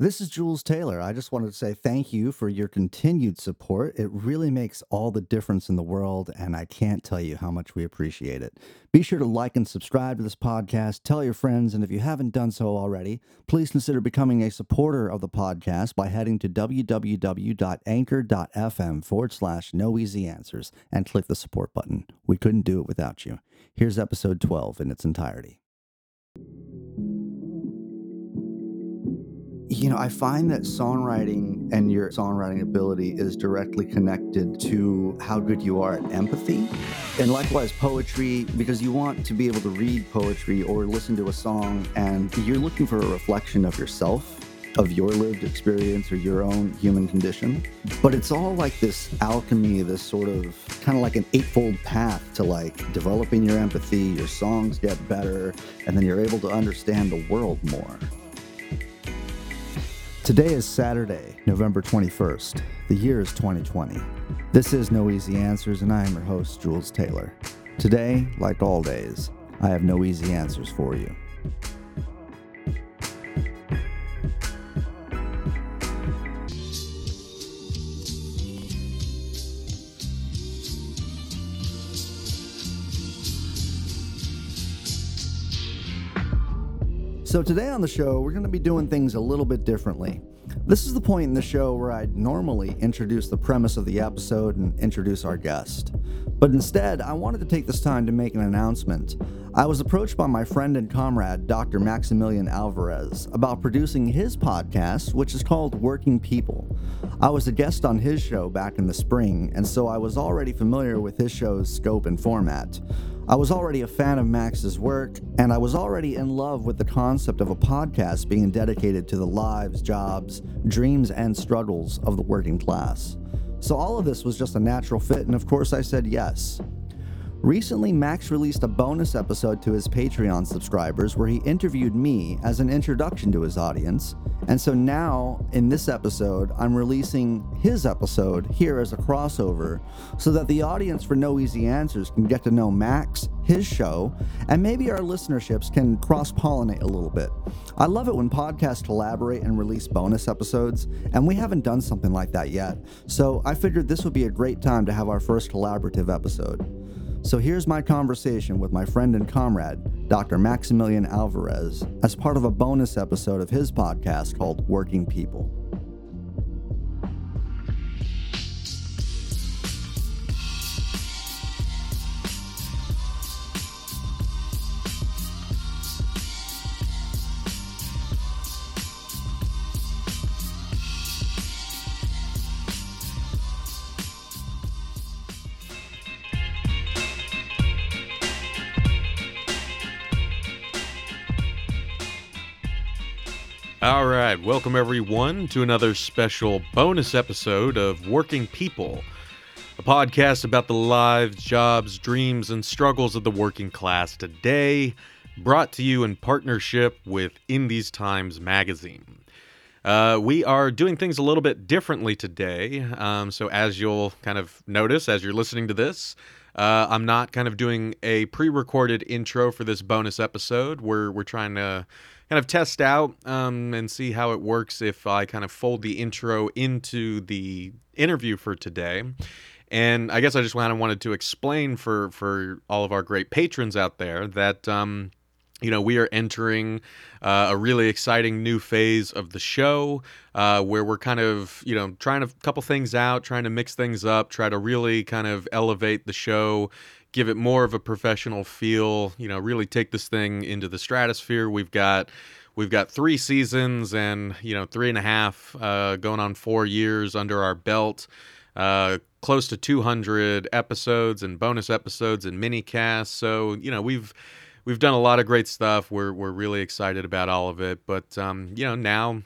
This is Jules Taylor. I just wanted to say thank you for your continued support. It really makes all the difference in the world, and I can't tell you how much we appreciate it. Be sure to like and subscribe to this podcast, tell your friends, and if you haven't done so already, please consider becoming a supporter of the podcast by heading to www.anchor.fm forward slash no easy answers and click the support button. We couldn't do it without you. Here's episode 12 in its entirety. You know, I find that songwriting and your songwriting ability is directly connected to how good you are at empathy. And likewise, poetry, because you want to be able to read poetry or listen to a song and you're looking for a reflection of yourself, of your lived experience or your own human condition. But it's all like this alchemy, this sort of kind of like an eightfold path to like developing your empathy, your songs get better, and then you're able to understand the world more. Today is Saturday, November 21st. The year is 2020. This is No Easy Answers, and I am your host, Jules Taylor. Today, like all days, I have no easy answers for you. So, today on the show, we're going to be doing things a little bit differently. This is the point in the show where I'd normally introduce the premise of the episode and introduce our guest. But instead, I wanted to take this time to make an announcement. I was approached by my friend and comrade, Dr. Maximillian Alvarez, about producing his podcast, which is called Working People. I was a guest on his show back in the spring, and so I was already familiar with his show's scope and format. I was already a fan of Max's work, and I was already in love with the concept of a podcast being dedicated to the lives, jobs, dreams, and struggles of the working class. So all of this was just a natural fit, and of course I said yes. Recently, Max released a bonus episode to his Patreon subscribers where he interviewed me as an introduction to his audience. And so now, in this episode, I'm releasing his episode here as a crossover so that the audience for No Easy Answers can get to know Max, his show, and maybe our listenerships can cross pollinate a little bit. I love it when podcasts collaborate and release bonus episodes, and we haven't done something like that yet. So I figured this would be a great time to have our first collaborative episode. So here's my conversation with my friend and comrade, Dr. Maximillian Alvarez, as part of a bonus episode of his podcast called Working People. All right, welcome everyone to another special bonus episode of Working People, a podcast about the lives, jobs, dreams, and struggles of the working class today, brought to you in partnership with In These Times magazine. Uh, we are doing things a little bit differently today. Um, so, as you'll kind of notice as you're listening to this, uh, I'm not kind of doing a pre recorded intro for this bonus episode. We're, we're trying to kind of test out um, and see how it works if I kind of fold the intro into the interview for today. And I guess I just kind of wanted to explain for for all of our great patrons out there that um, you know we are entering uh, a really exciting new phase of the show uh, where we're kind of you know trying to couple things out, trying to mix things up, try to really kind of elevate the show give it more of a professional feel. You know, really take this thing into the stratosphere. We've got we've got three seasons and you know three and a half uh, going on four years under our belt. Uh, close to 200 episodes and bonus episodes and mini casts. So you know we've we've done a lot of great stuff. We're we're really excited about all of it. But um, you know now,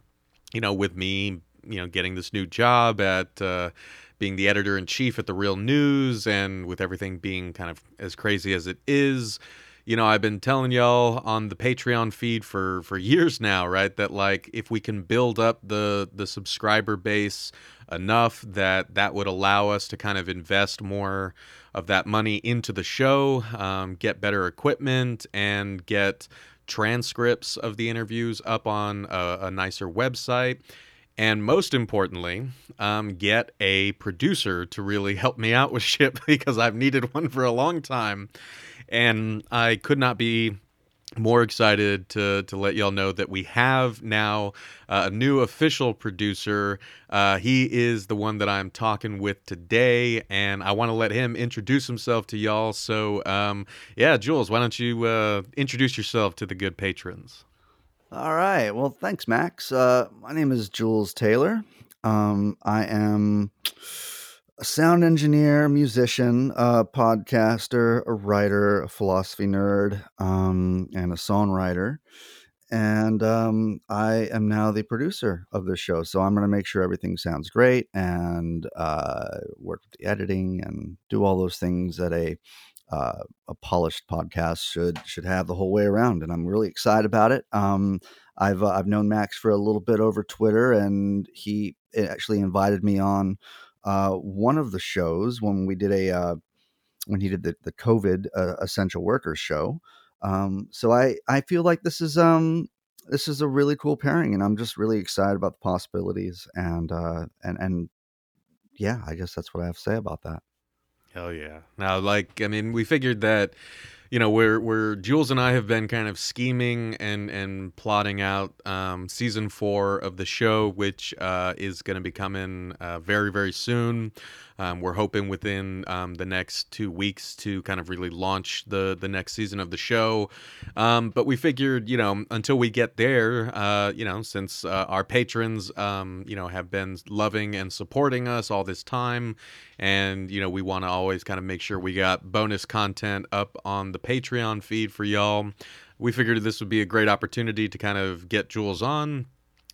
you know with me, you know getting this new job at uh, being the editor in chief at the Real News and with everything being kind of as crazy as it is, you know, I've been telling y'all on the Patreon feed for for years now, right? That like if we can build up the the subscriber base enough that that would allow us to kind of invest more of that money into the show, um, get better equipment, and get transcripts of the interviews up on a, a nicer website. And most importantly, um, get a producer to really help me out with shit because I've needed one for a long time. And I could not be more excited to to let y'all know that we have now uh, a new official producer. Uh, he is the one that I'm talking with today, and I want to let him introduce himself to y'all. So, um, yeah, Jules, why don't you uh, introduce yourself to the good patrons? All right. Well, thanks, Max. Uh, my name is Jules Taylor. Um, I am a sound engineer, musician, a podcaster, a writer, a philosophy nerd, um, and a songwriter. And um, I am now the producer of this show. So I'm going to make sure everything sounds great and uh, work with the editing and do all those things that a uh, a polished podcast should should have the whole way around. And I'm really excited about it. Um, I've uh, I've known Max for a little bit over Twitter, and he actually invited me on uh, one of the shows when we did a uh, when he did the, the COVID uh, essential workers show. Um, so I I feel like this is um this is a really cool pairing, and I'm just really excited about the possibilities and uh, and and yeah, I guess that's what I have to say about that. Hell yeah! Now, like, I mean, we figured that you know, where where Jules and I have been kind of scheming and and plotting out um, season four of the show, which uh, is going to be coming uh, very very soon. Um, we're hoping within um, the next two weeks to kind of really launch the the next season of the show. Um, but we figured, you know, until we get there, uh, you know, since uh, our patrons, um, you know, have been loving and supporting us all this time, and you know, we want to always kind of make sure we got bonus content up on the Patreon feed for y'all. We figured this would be a great opportunity to kind of get Jules on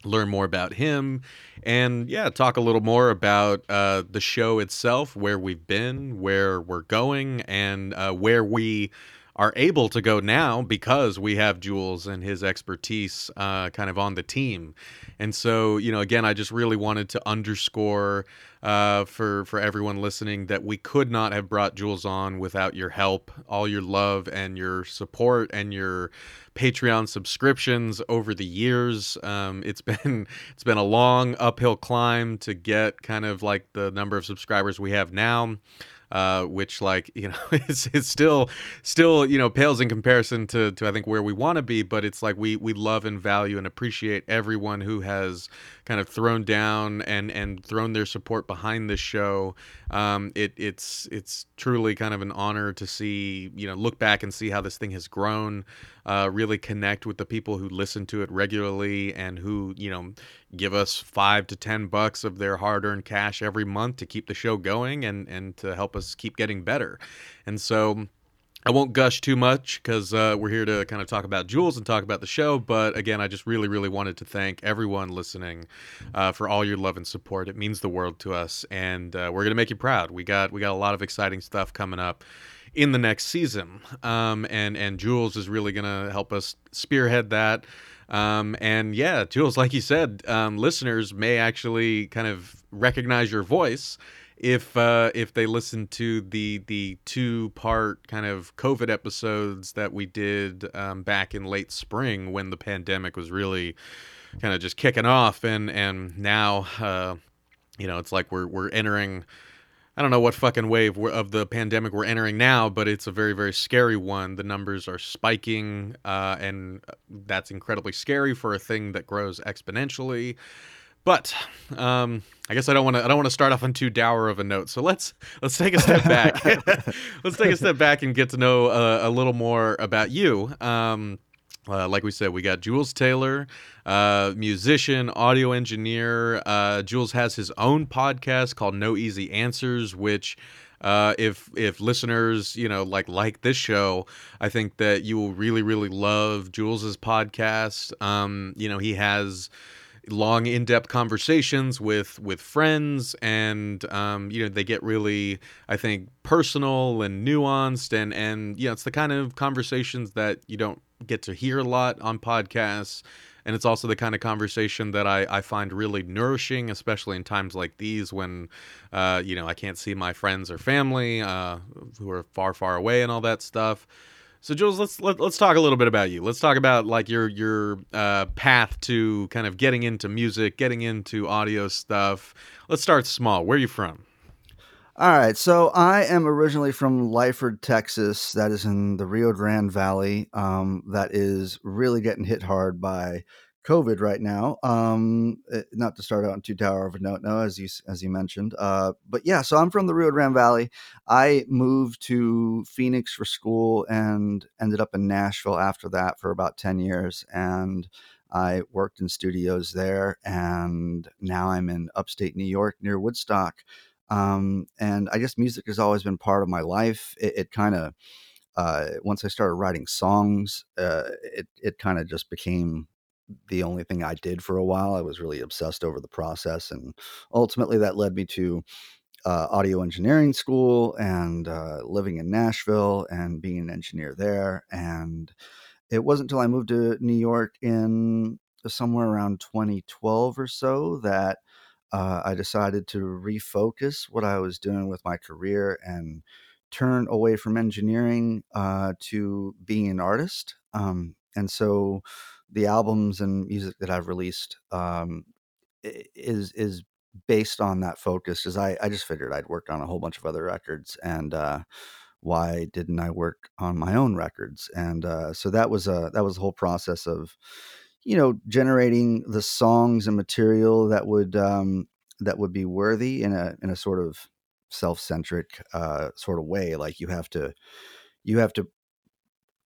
learn more about him and yeah talk a little more about uh, the show itself where we've been where we're going and uh, where we are able to go now because we have Jules and his expertise uh, kind of on the team. And so, you know, again, I just really wanted to underscore uh, for for everyone listening that we could not have brought Jules on without your help, all your love and your support and your Patreon subscriptions over the years. Um, it's been it's been a long uphill climb to get kind of like the number of subscribers we have now uh, which like you know it's, it's still still you know pales in comparison to to I think where we want to be, but it's like we we love and value and appreciate everyone who has kind of thrown down and and thrown their support behind this show. Um, it it's it's truly kind of an honor to see you know look back and see how this thing has grown. Uh, really connect with the people who listen to it regularly and who you know give us five to ten bucks of their hard-earned cash every month to keep the show going and and to help us keep getting better. And so I won't gush too much because uh, we're here to kind of talk about Jules and talk about the show. But again, I just really, really wanted to thank everyone listening uh, for all your love and support. It means the world to us, and uh, we're gonna make you proud. We got we got a lot of exciting stuff coming up in the next season, um, and and Jules is really gonna help us spearhead that. Um, and yeah, Jules, like you said, um, listeners may actually kind of recognize your voice if uh, if they listen to the the two part kind of COVID episodes that we did um, back in late spring when the pandemic was really kind of just kicking off, and and now uh, you know it's like we're we're entering. I don't know what fucking wave of the pandemic we're entering now, but it's a very, very scary one. The numbers are spiking, uh, and that's incredibly scary for a thing that grows exponentially. But um, I guess I don't want to. I don't want to start off on too dour of a note. So let's let's take a step back. let's take a step back and get to know uh, a little more about you. Um, uh, like we said, we got Jules Taylor, uh, musician, audio engineer. Uh, Jules has his own podcast called No Easy Answers, which uh, if if listeners you know like like this show i think that you will really really love jules's podcast um, you know he has long in-depth conversations with with friends and um, you know they get really i think personal and nuanced and and you know it's the kind of conversations that you don't get to hear a lot on podcasts and it's also the kind of conversation that I, I find really nourishing, especially in times like these when, uh, you know, I can't see my friends or family uh, who are far, far away and all that stuff. So Jules, let's let, let's talk a little bit about you. Let's talk about like your your uh, path to kind of getting into music, getting into audio stuff. Let's start small. Where are you from? All right, so I am originally from Lyford, Texas. That is in the Rio Grande Valley. Um, that is really getting hit hard by COVID right now. Um, eh, not to start out on too tower of a note, no, as you as you mentioned. Uh, but yeah, so I'm from the Rio Grande Valley. I moved to Phoenix for school and ended up in Nashville after that for about ten years, and I worked in studios there. And now I'm in upstate New York near Woodstock. Um, and I guess music has always been part of my life. It, it kind of uh, once I started writing songs, uh, it it kind of just became the only thing I did for a while. I was really obsessed over the process, and ultimately that led me to uh, audio engineering school and uh, living in Nashville and being an engineer there. And it wasn't until I moved to New York in somewhere around 2012 or so that uh, I decided to refocus what I was doing with my career and turn away from engineering uh, to being an artist. Um, and so the albums and music that I've released um, is is based on that focus. Because I I just figured I'd worked on a whole bunch of other records, and uh, why didn't I work on my own records? And uh, so that was a that was the whole process of you know generating the songs and material that would um, that would be worthy in a in a sort of self-centric uh, sort of way. Like you have to you have to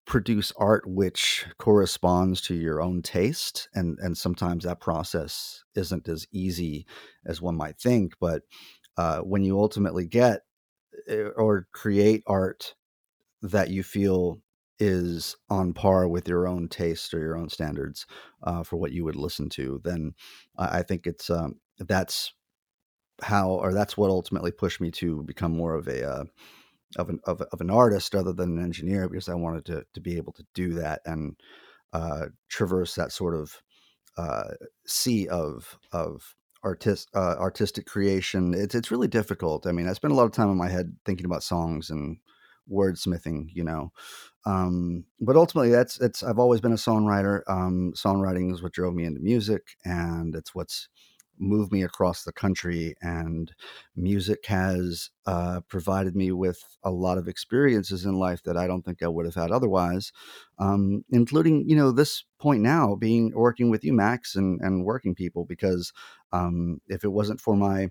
produce art which corresponds to your own taste and and sometimes that process isn't as easy as one might think but uh, when you ultimately get eh, or create art that you feel is on par with your own taste or your own standards uh, for what you would listen to then i think it's um, that's how or that's what ultimately pushed me to become more of a uh, of an of, of, an artist other than an engineer because I wanted to to be able to do that and uh, traverse that sort of uh, sea of of artist uh, artistic creation. It's it's really difficult. I mean, I spend a lot of time in my head thinking about songs and wordsmithing, you know. Um, but ultimately, that's it's. I've always been a songwriter. Um, songwriting is what drove me into music, and it's what's move me across the country and music has uh, provided me with a lot of experiences in life that i don't think i would have had otherwise um, including you know this point now being working with you max and, and working people because um, if it wasn't for my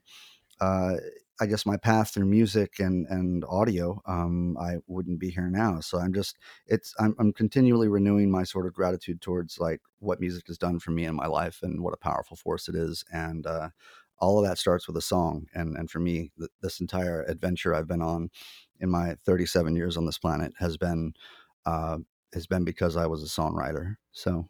uh, I guess my path through music and and audio, um, I wouldn't be here now. So I'm just it's I'm, I'm continually renewing my sort of gratitude towards like what music has done for me in my life and what a powerful force it is. And uh, all of that starts with a song. And and for me, th- this entire adventure I've been on in my 37 years on this planet has been uh, has been because I was a songwriter. So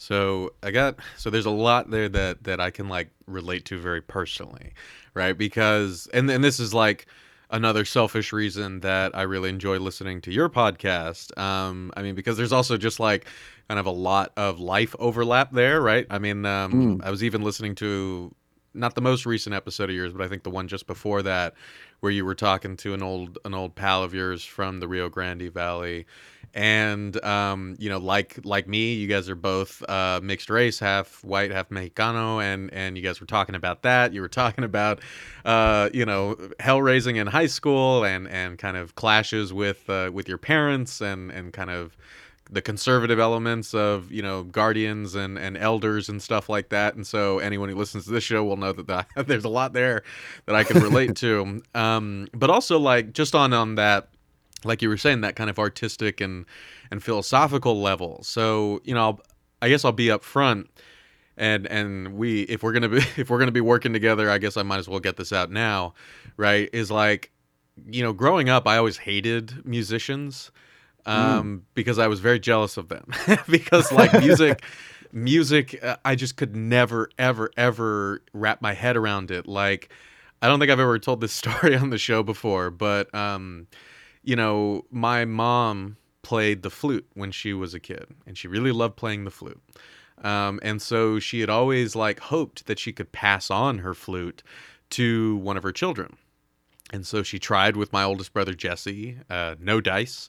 so I got so there's a lot there that that I can like relate to very personally, right? Because and and this is like another selfish reason that I really enjoy listening to your podcast. Um, I mean, because there's also just like kind of a lot of life overlap there, right? I mean, um, mm. I was even listening to not the most recent episode of yours, but I think the one just before that, where you were talking to an old an old pal of yours from the Rio Grande Valley, and um, you know, like like me, you guys are both uh, mixed race, half white, half Mexicano, and and you guys were talking about that. You were talking about uh, you know hell raising in high school and and kind of clashes with uh, with your parents and and kind of the conservative elements of you know guardians and and elders and stuff like that and so anyone who listens to this show will know that, that there's a lot there that i can relate to um, but also like just on on that like you were saying that kind of artistic and and philosophical level so you know I'll, i guess i'll be up front and and we if we're gonna be if we're gonna be working together i guess i might as well get this out now right is like you know growing up i always hated musicians um, mm. because I was very jealous of them because like music, music, uh, I just could never, ever, ever wrap my head around it. Like, I don't think I've ever told this story on the show before, but um, you know, my mom played the flute when she was a kid, and she really loved playing the flute. Um, and so she had always like hoped that she could pass on her flute to one of her children. And so she tried with my oldest brother Jesse, uh, no dice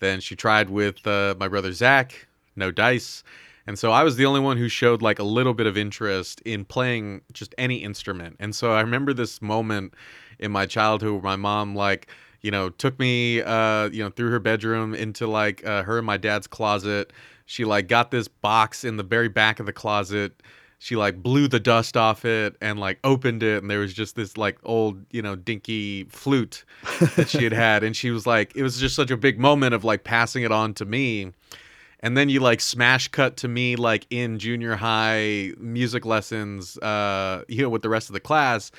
Then she tried with uh, my brother Zach, no dice. And so I was the only one who showed like a little bit of interest in playing just any instrument. And so I remember this moment in my childhood where my mom like you know took me uh you know through her bedroom into like uh, her and my dad's closet. She like got this box in the very back of the closet. She like blew the dust off it and like opened it and there was just this like old you know dinky flute that she had had. And she was like it was just such a big moment of like passing it on to me. And then you like smash cut to me like in junior high music lessons uh you know with the rest of the class.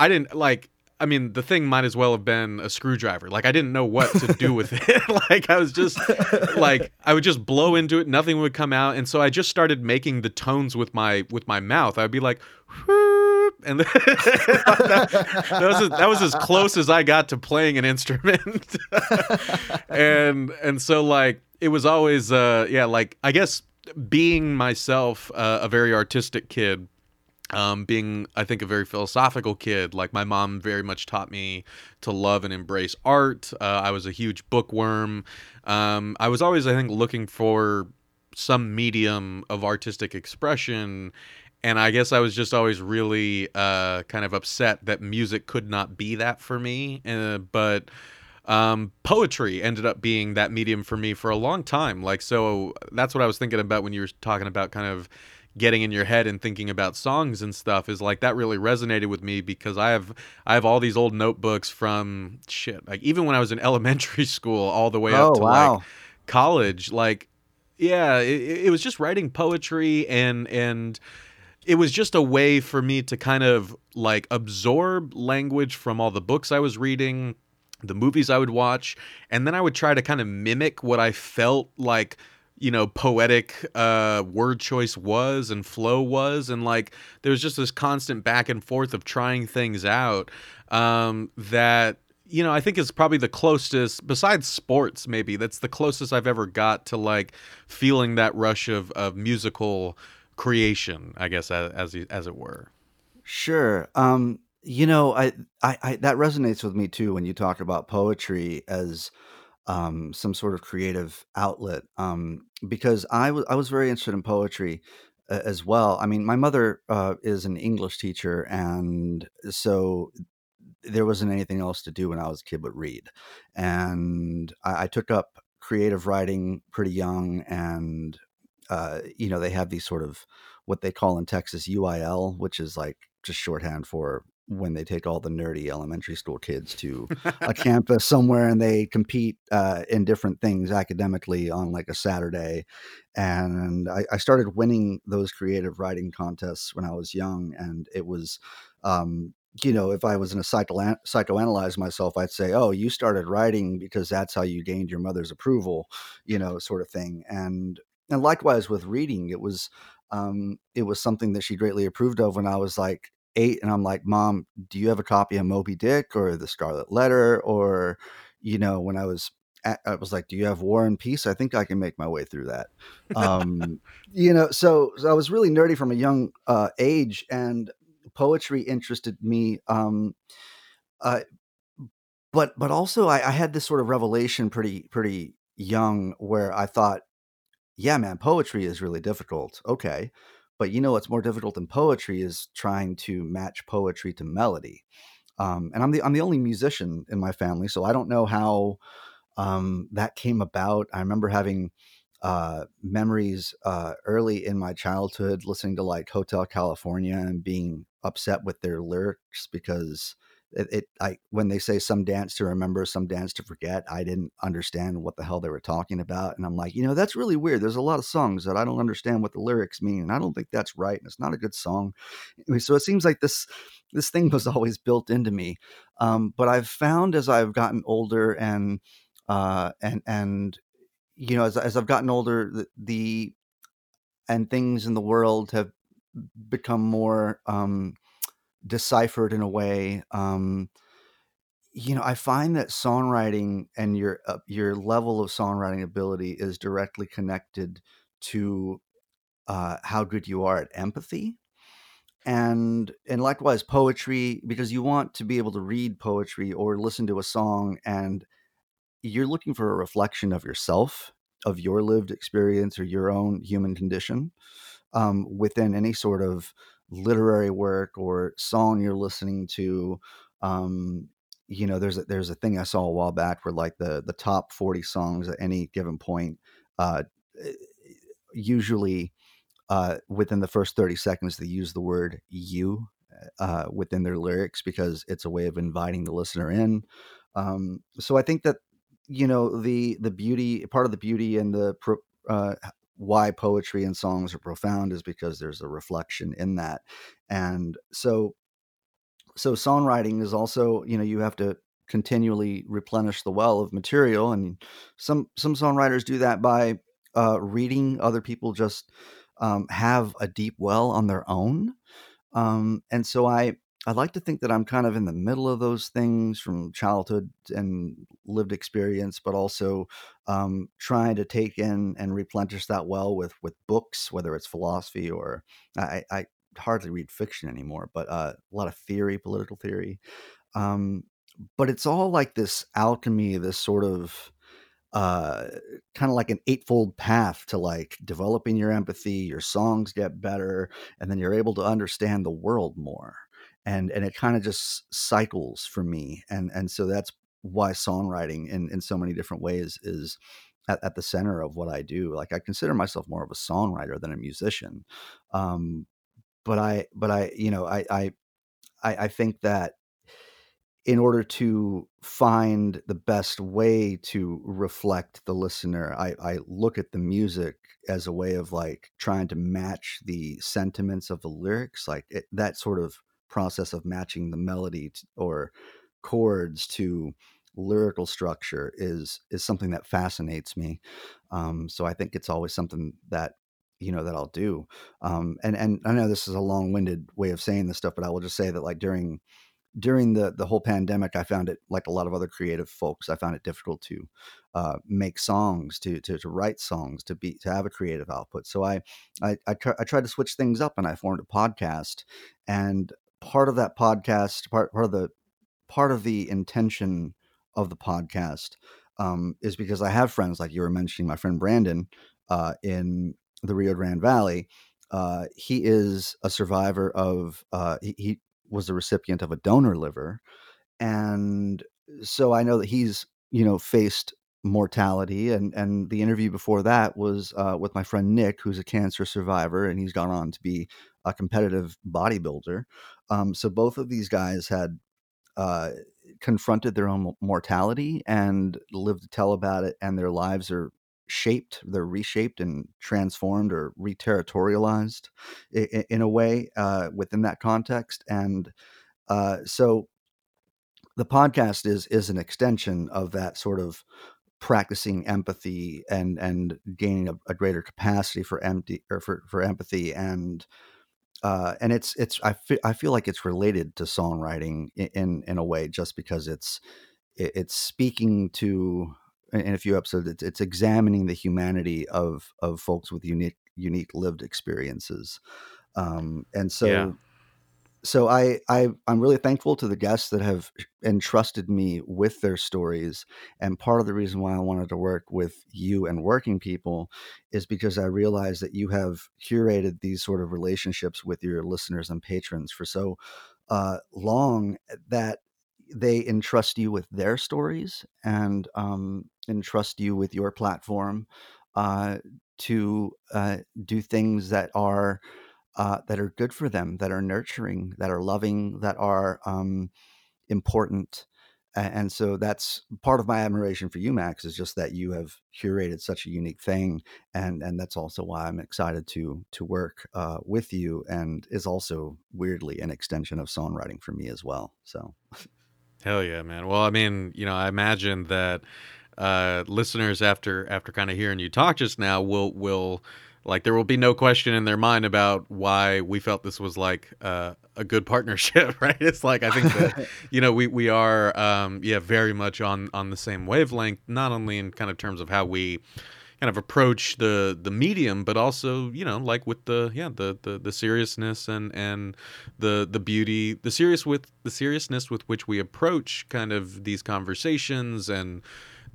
I didn't like I mean, the thing might as well have been a screwdriver. Like I didn't know what to do with it. like I was just like I would just blow into it, nothing would come out, and so I just started making the tones with my with my mouth. I'd be like, Whoop, and that, that, was that was as close as I got to playing an instrument. and and so like it was always uh yeah like I guess being myself uh, a very artistic kid um, being I think a very philosophical kid. Like my mom very much taught me to love and embrace art. Uh, I was a huge bookworm. Um, I was always I think looking for some medium of artistic expression. And I guess I was just always really uh, kind of upset that music could not be that for me. Uh, but um, poetry ended up being that medium for me for a long time. Like, so that's what I was thinking about when you were talking about kind of getting in your head and thinking about songs and stuff is like that really resonated with me because I have I have all these old notebooks from shit like even when I was in elementary school all the way Oh, up to wow. like college like yeah it, it was just writing poetry and and it was just a way for me to kind of like absorb language from all the books I was reading the movies I would watch, and then I would try to kind of mimic what I felt like you know poetic uh word choice was and flow was and like there was just this constant back and forth of trying things out um that you know i think is probably the closest besides sports maybe that's the closest i've ever got to like feeling that rush of of musical creation i guess as as, it were Sure. Um, you know, I, I, I that resonates with me too when you talk about poetry as um, some sort of creative outlet. Um, because I was I was very interested in poetry uh, as well. I mean, my mother uh, is an English teacher, and so there wasn't anything else to do when I was a kid but read. And I, I took up creative writing pretty young, and uh, you know, they have these sort of what they call in Texas UIL, which is like just shorthand for when they take all the nerdy elementary school kids to a campus somewhere and they compete uh, in different things academically on like a Saturday. And I, I started winning those creative writing contests when I was young, and it was. Um, you know, if I was in a psycho psychoanalyze myself, I'd say, "Oh, you started writing because that's how you gained your mother's approval," you know, sort of thing. And and likewise with reading, it was um, it was something that she greatly approved of when I was like eight, and I'm like, "Mom, do you have a copy of Moby Dick or The Scarlet Letter?" Or, you know, when I was I was like, "Do you have War and Peace?" I think I can make my way through that. Um, you know, so, so I was really nerdy from a young uh, age, and poetry interested me. Um, uh, but but also I, I had this sort of revelation pretty pretty young where I thought, yeah, man, poetry is really difficult. Okay. But you know what's more difficult than poetry is trying to match poetry to melody. Um, and I'm the I'm the only musician in my family, so I don't know how um, that came about. I remember having uh, memories uh, early in my childhood listening to like Hotel California and being upset with their lyrics because it, it I when they say some dance to remember, some dance to forget, I didn't understand what the hell they were talking about, and I'm like, you know, that's really weird. There's a lot of songs that I don't understand what the lyrics mean, and I don't think that's right, and it's not a good song. So it seems like this this thing was always built into me, um, but I've found as I've gotten older and uh, and and you know, as as I've gotten older, the, the and things in the world have become more um, deciphered in a way. Um, you know, I find that songwriting and your uh, your level of songwriting ability is directly connected to uh, how good you are at empathy, and and likewise poetry, because you want to be able to read poetry or listen to a song and you're looking for a reflection of yourself, of your lived experience or your own human condition um, within any sort of literary work or song you're listening to. Um, you know, there's a, there's a thing I saw a while back where like the the top 40 songs at any given point, uh, eh, usually uh, within the first 30 seconds they use the word "you" uh, within their lyrics because it's a way of inviting the listener in. Um, so I think that you know the the beauty part of the beauty and the pro, uh, why poetry and songs are profound is because there's a reflection in that, and so so songwriting is also you know you have to continually replenish the well of material and some some songwriters do that by uh, reading other people just um, have a deep well on their own. Um, and so I I like to think that I'm kind of in the middle of those things from childhood and lived experience, but also um, trying to take in and replenish that well with with books, whether it's philosophy or I, I hardly read fiction anymore, but uh, a lot of theory, political theory. Um, but it's all like this alchemy, this sort of uh kind of like an eightfold path to like developing your empathy your songs get better and then you're able to understand the world more and and it kind of just cycles for me and and so that's why songwriting in in so many different ways is at, at the center of what i do like i consider myself more of a songwriter than a musician um but i but i you know i i i, think that in order to find the best way to reflect the listener, I, I look at the music as a way of like trying to match the sentiments of the lyrics, like it, that sort of process of matching the melody or chords to lyrical structure is is something that fascinates me. Um, so I think it's always something that you know that I'll do. Um, and and I know this is a long winded way of saying this stuff, but I will just say that like during during the the whole pandemic, I found it like a lot of other creative folks. I found it difficult to uh, make songs, to, to to write songs, to be to have a creative output. So I I I, tr- I tried to switch things up, and I formed a podcast. And part of that podcast, part part of the part of the intention of the podcast um, is because I have friends like you were mentioning, my friend Brandon uh, in the Rio Grande Valley. Uh, he is a survivor of uh, he, he was the recipient of a donor liver, and so I know that he's you know faced mortality and and the interview before that was uh, with my friend Nick who's a cancer survivor and he's gone on to be a competitive bodybuilder. Um, so both of these guys had uh, confronted their own mortality and lived to tell about it and their lives are shaped they're reshaped and transformed or reterritorialized in, in a way uh, within that context and uh, so the podcast is is an extension of that sort of practicing empathy and and gaining a, a greater capacity for empty or for, for empathy and uh, and it's it's I feel I feel like it's related to songwriting in in, in a way just because it's it, it's speaking to in a few episodes it's, it's examining the humanity of of folks with unique unique lived experiences um, and so Yeah. So I, I i'm really thankful to the guests that have entrusted me with their stories and part of the reason why i wanted to work with you and working people is because i realized that you have curated these sort of relationships with your listeners and patrons for so uh, long that they entrust you with their stories and um, entrust you with your platform uh, to uh, do things that are uh, that are good for them, that are nurturing, that are loving, that are um, important. And so that's part of my admiration for you, Max, is just that you have curated such a unique thing, and and that's also why I'm excited to to work uh, with you, and is also weirdly an extension of songwriting for me as well. So Hell yeah, man. Well, I mean, you know, I imagine that uh, listeners after after kind of hearing you talk just now will will like there will be no question in their mind about why we felt this was like uh, a good partnership, right? It's like I think that you know we we are um, yeah very much on on the same wavelength, not only in kind of terms of how we kind of approach the the medium but also you know like with the yeah the the, the seriousness and and the the beauty the serious with the seriousness with which we approach kind of these conversations and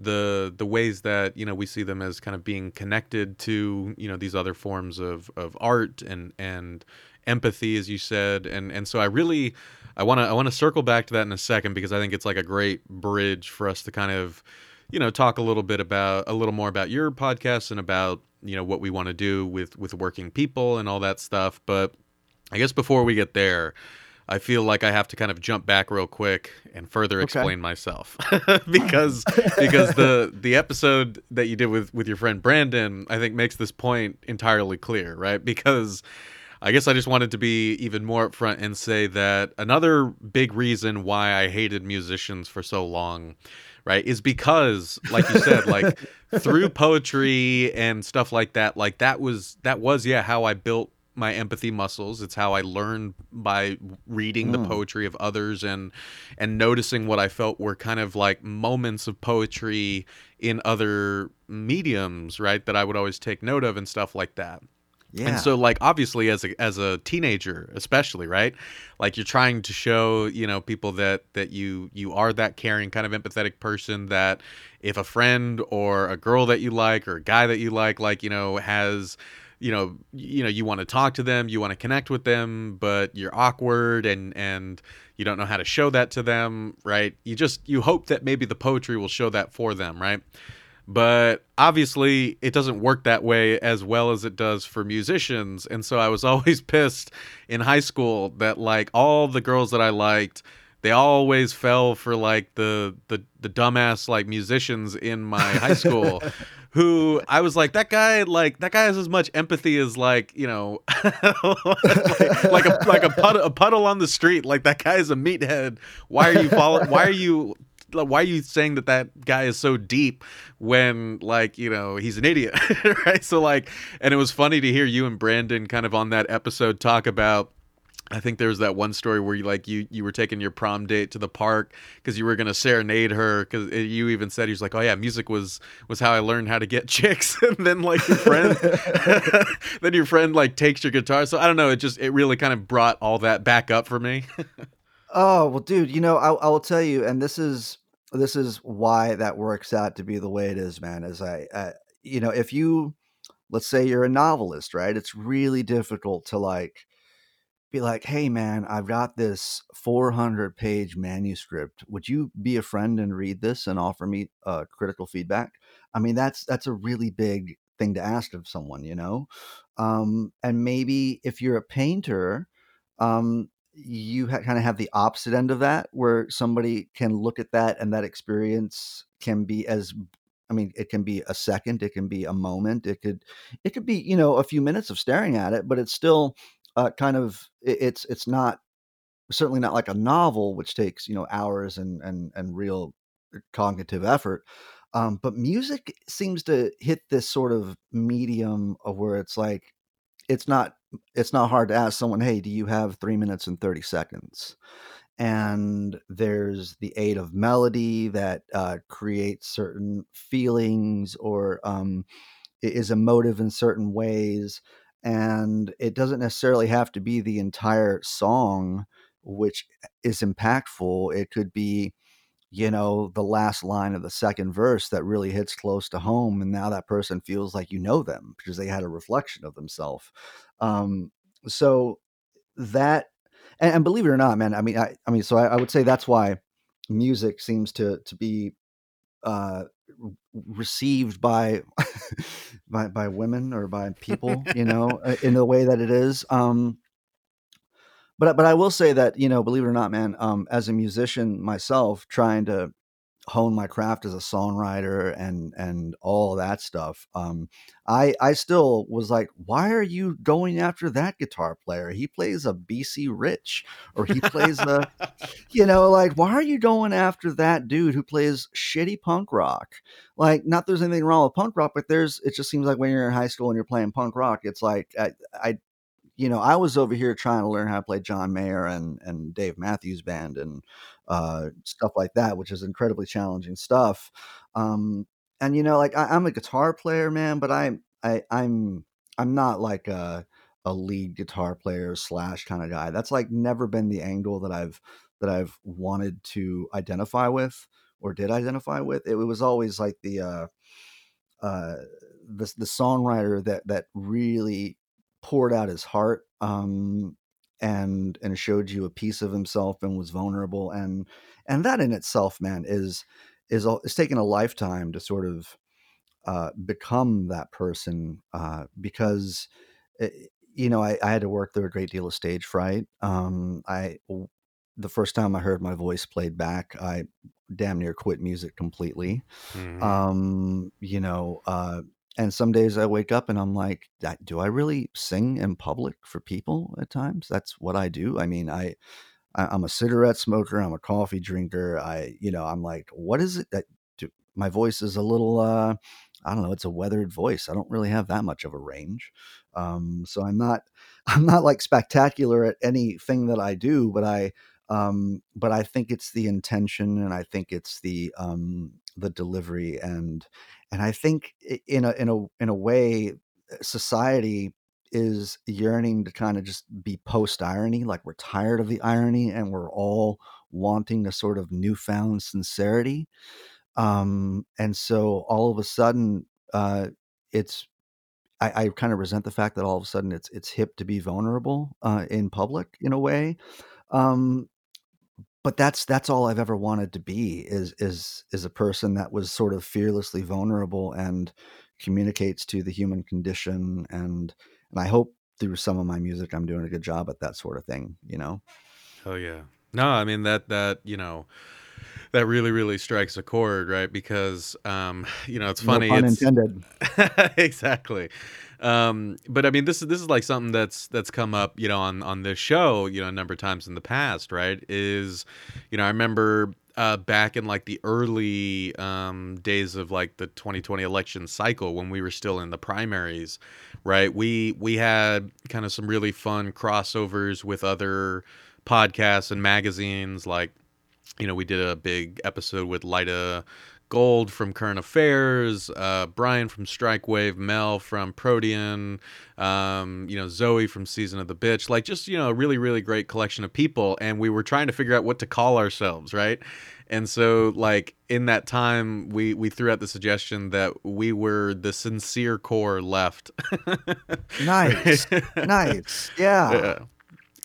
the the ways that you know we see them as kind of being connected to you know these other forms of of art and and empathy as you said. And and so I really I want to I want to circle back to that in a second because I think it's like a great bridge for us to kind of you know talk a little bit about a little more about your podcast and about you know what we want to do with with working people and all that stuff. But I guess before we get there I feel like I have to kind of jump back real quick and further Okay. explain myself because because the the episode that you did with with your friend Brandon I think makes this point entirely clear, right? Because I guess I just wanted to be even more upfront and say that another big reason why I hated musicians for so long, right, is because like you said, like through poetry and stuff like that, like that was that was yeah how I built my empathy muscles. It's how I learned by reading the Mm. poetry of others and and noticing what I felt were kind of like moments of poetry in other mediums, right? That I would always take note of and stuff like that. Yeah. And so like obviously as a as a teenager especially, right? Like you're trying to show, you know, people that that you you are that caring kind of empathetic person that if a friend or a girl that you like or a guy that you like like, you know, has you know, you know, you want to talk to them, you want to connect with them, but you're awkward and and you don't know how to show that to them, right? You just you hope that maybe the poetry will show that for them, right? but obviously it doesn't work that way as well as it does for musicians and so i was always pissed in high school that like all the girls that i liked they always fell for like the the, the dumbass like musicians in my high school who i was like that guy like that guy has as much empathy as like you know like, like a like a puddle, a puddle on the street. Like that guy is a meathead. Why are you following why are you why are you saying that that guy is so deep when like you know he's an idiot right? So like and it was funny to hear you and brandon kind of on that episode talk about I think there was that one story where you like you you were taking your prom date to the park because you were gonna serenade her because you even said he was like oh yeah music was was how I learned how to get chicks and then like your friend then your friend like takes your guitar so I don't know it just it really kind of brought all that back up for me Oh well, dude. You know, I, I will tell you, and this is this is why that works out to be the way it is, man. Is I, uh, you know, if you, let's say you're a novelist, right? It's really difficult to like be like, hey, man, I've got this 400 page manuscript. Would you be a friend and read this and offer me uh, critical feedback? I mean, that's that's a really big thing to ask of someone, you know. Um, and maybe if you're a painter, um, you ha- kind of have the opposite end of that where somebody can look at that and that experience can be as i mean it can be a second it can be a moment it could it could be you know a few minutes of staring at it but it's still uh, kind of it- it's it's not certainly not like a novel which takes you know hours and and and real cognitive effort um, but music seems to hit this sort of medium of where it's like it's not it's not hard to ask someone hey do you have three minutes and 30 seconds? And there's the aid of melody that uh, creates certain feelings or um, is emotive in certain ways and it doesn't necessarily have to be the entire song which is impactful it could be you know the last line of the second verse that really hits close to home and now that person feels like you know them because they had a reflection of themselves um so that and, and believe it or not man i mean i, I mean so I, I would say that's why music seems to to be uh received by by by women or by people you know in the way that it is um but but I will say that you know, believe it or not, man, um, as a musician myself, trying to hone my craft as a songwriter and and all that stuff, um, I I still was like, why are you going after that guitar player? He plays a BC Rich, or he plays a, you know, like why are you going after that dude who plays shitty punk rock? Like, not there's anything wrong with punk rock, but there's it just seems like when you're in high school and you're playing punk rock, it's like I, I you know, I was over here trying to learn how to play John Mayer and and Dave Matthews Band and uh, stuff like that, which is incredibly challenging stuff. Um, and you know, like I, I'm a guitar player, man, but I I I'm I'm not like a a lead guitar player slash kind of guy. That's like never been the angle that I've that I've wanted to identify with or did identify with. It, was always like the uh, uh, the the songwriter that that really poured out his heart um, and and showed you a piece of himself and was vulnerable and and that in itself, man, is is it's taken a lifetime to sort of uh, become that person uh, because it, eh, you know I, I, had to work through a great deal of stage fright. Um, I the first time I heard my voice played back, I damn near quit music completely. Mm-hmm. Um, you know, uh, and some days I wake up and I'm like, do I really sing in public for people at times? That's what I do. I mean, I, I am a cigarette smoker. I'm a coffee drinker. I, you know, I'm like, what is it that do, my voice is a little, uh, I don't know. It's a weathered voice. I don't really have that much of a range. Um, so I'm not, I'm not like spectacular at anything that I do, but I, um, but I think it's the intention and I think it's the, um, the delivery and, and I think in a, in a, in a way, society is yearning to kind of just be post irony, like we're tired of the irony and we're all wanting a sort of newfound sincerity. Um, and so all of a sudden, uh, it's I, I kind of resent the fact that all of a sudden it's it's hip to be vulnerable uh, in public in a way. Um, but that's that's all I've ever wanted to be is is is a person that was sort of fearlessly vulnerable and communicates to the human condition and and I hope through some of my music I'm doing a good job at that sort of thing, you know. Oh yeah. No, I mean that that, you know, that really really strikes a chord, right? Because um, you know, it's funny. No pun it's intended. exactly. Um, but I mean, this is this is like something that's that's come up, you know, on on this show, you know, a number of times in the past, right? Is, you know, I remember uh, back in like the early um, days of like the 2020 election cycle when we were still in the primaries, right? We we had kind of some really fun crossovers with other podcasts and magazines. Like, you know, we did a big episode with Lyta Gold from Current Affairs, uh, Brian from Strike Wave, Mel from Protean, um, you know, Zoe from Season of the Bitch. Like, just, you know, a really, really great collection of people. And we were trying to figure out what to call ourselves, right? And so, like, in that time, we, we threw out the suggestion that we were the sincere core left. nice. nice. Yeah. yeah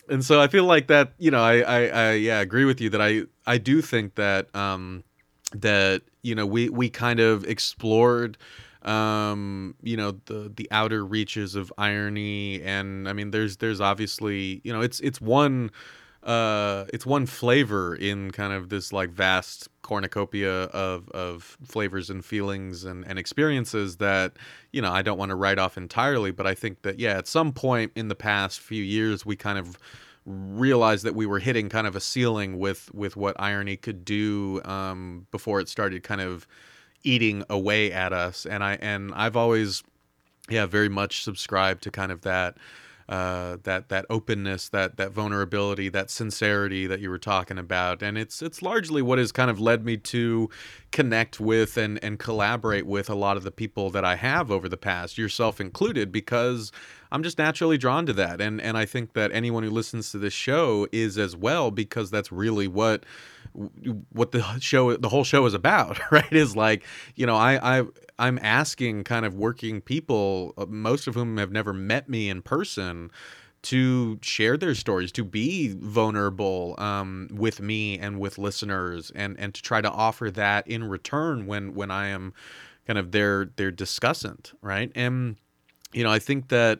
and so I feel like that, you know, I, I, I, yeah, agree with you that I, I do think that, um, that you know we we kind of explored um you know the the outer reaches of irony. And i mean there's there's obviously you know it's it's one uh it's one flavor in kind of this like vast cornucopia of of flavors and feelings and and experiences that you know I don't want to write off entirely. But I think that yeah at some point in the past few years we kind of realized that we were hitting kind of a ceiling with with what irony could do um, before it started kind of eating away at us. And i and i've always yeah very much subscribed to kind of that uh, that that openness, that that vulnerability, that sincerity that you were talking about, and it's it's largely what has kind of led me to connect with and and collaborate with a lot of the people that I have over the past, yourself included, because I'm just naturally drawn to that. And and I think that anyone who listens to this show is as well because that's really what what the show the whole show is about, right? Is like, you know, I I I'm asking kind of working people, uh, most of whom have never met me in person, to share their stories, to be vulnerable um, with me and with listeners, and and to try to offer that in return when when I am kind of their their discussant, right? And you know, I think that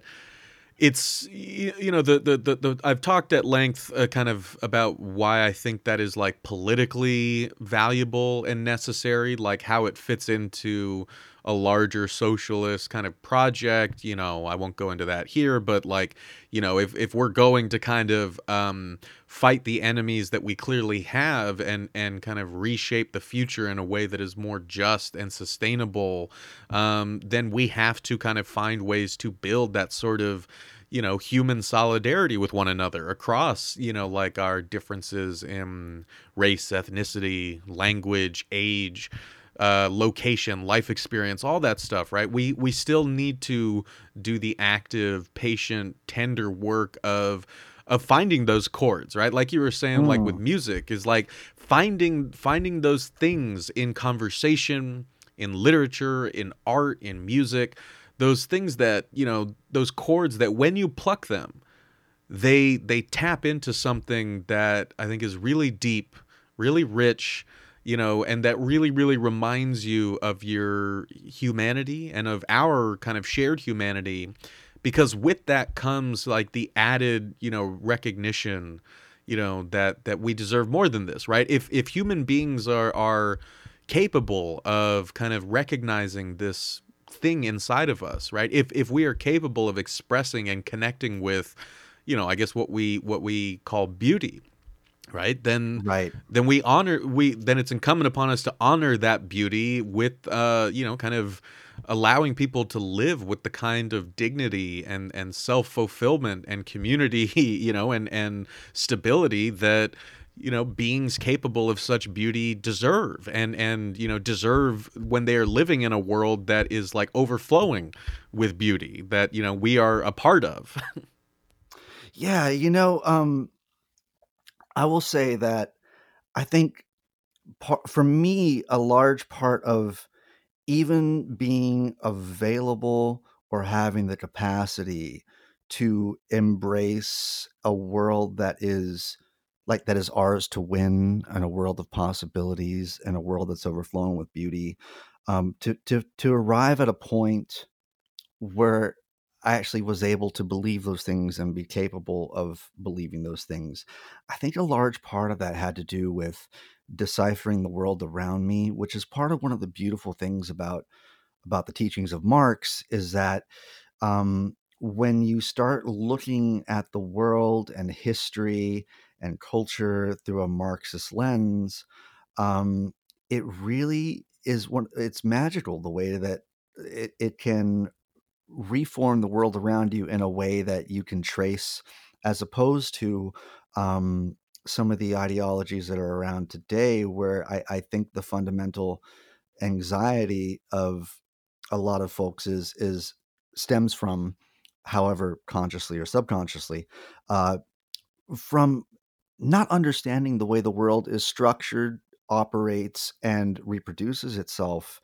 it's you know the the the, the I've talked at length uh, kind of about why I think that is like politically valuable and necessary like how it fits into a larger socialist kind of project. You know I won't go into that here but like you know if if we're going to kind of um fight the enemies that we clearly have and and kind of reshape the future in a way that is more just and sustainable um, then we have to kind of find ways to build that sort of you know human solidarity with one another across you know like our differences in race ethnicity language age uh, location, life experience, all that stuff, right? We we still need to do the active, patient, tender work of of finding those chords, right? Like you were saying, like with Mm. music, is like finding finding those things in conversation, in literature, in art, in music, those things that you know, those chords that when you pluck them, they they tap into something that I think is really deep, really rich, you know, and that really really reminds you of your humanity and of our kind of shared humanity because with that comes like the added, you know, recognition, you know, that that we deserve more than this, right? If if human beings are are capable of kind of recognizing this thing inside of us, right? If if we are capable of expressing and connecting with you know, I guess what we what we call beauty, right? Then Right. then we honor we then it's incumbent upon us to honor that beauty with uh you know kind of allowing people to live with the kind of dignity and and self-fulfillment and community you know and and stability that you know beings capable of such beauty deserve and and you know deserve when they are living in a world that is like overflowing with beauty that you know we are a part of. Yeah, you know, um, I will say that I think for me, a large part of even being available or having the capacity to embrace a world that is like that is ours to win and a world of possibilities and a world that's overflowing with beauty um, to to to arrive at a point where I actually was able to believe those things and be capable of believing those things. I think a large part of that had to do with deciphering the world around me, which is part of one of the beautiful things about about the teachings of Marx is that um, when you start looking at the world and history and culture through a Marxist lens, um, it really is one. It's magical the way that it, it can reform the world around you in a way that you can trace, as opposed to um, some of the ideologies that are around today, where I, I think the fundamental anxiety of a lot of folks is is stems from, however consciously or subconsciously, uh, from not understanding the way the world is structured, operates, and reproduces itself.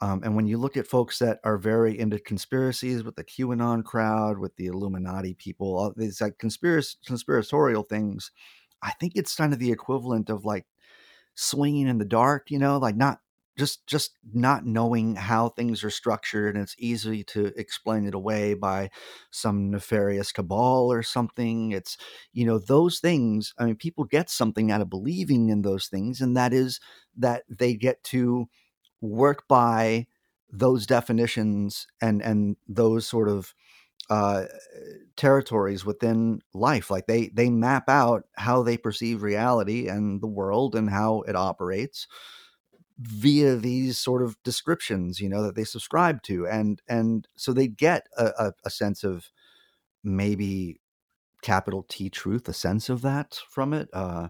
Um, and when you look at folks that are very into conspiracies with the QAnon crowd, with the Illuminati people, all these like conspiracy conspiratorial things, I think it's kind of the equivalent of like swinging in the dark, you know, like not just just not knowing how things are structured and it's easy to explain it away by some nefarious cabal or something. It's you know, those things, I mean people get something out of believing in those things and that is that they get to work by those definitions and and those sort of uh, territories within life. Like they they map out how they perceive reality and the world and how it operates via these sort of descriptions, you know, that they subscribe to, and and so they get a, a, a sense of maybe capital T truth, a sense of that from it. Uh,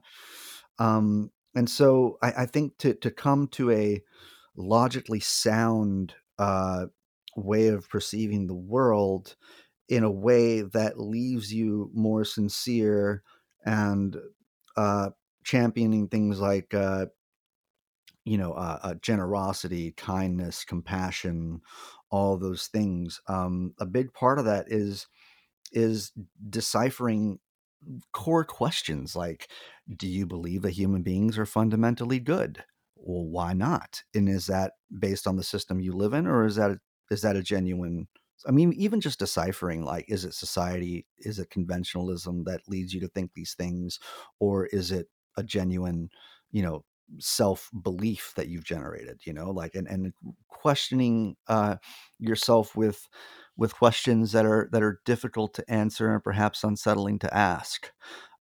um, and so I, I think to to come to a logically sound uh, way of perceiving the world in a way that leaves you more sincere and uh, championing things like uh, you know uh, uh, generosity, kindness, compassion, all those things. Um, a big part of that is is deciphering core questions like do you believe that human beings are fundamentally good well why not and is that based on the system you live in or is that is that a genuine i mean even just deciphering like is it society is it conventionalism that leads you to think these things or is it a genuine you know self belief that you've generated you know like and and questioning uh yourself with with questions that are that are difficult to answer and perhaps unsettling to ask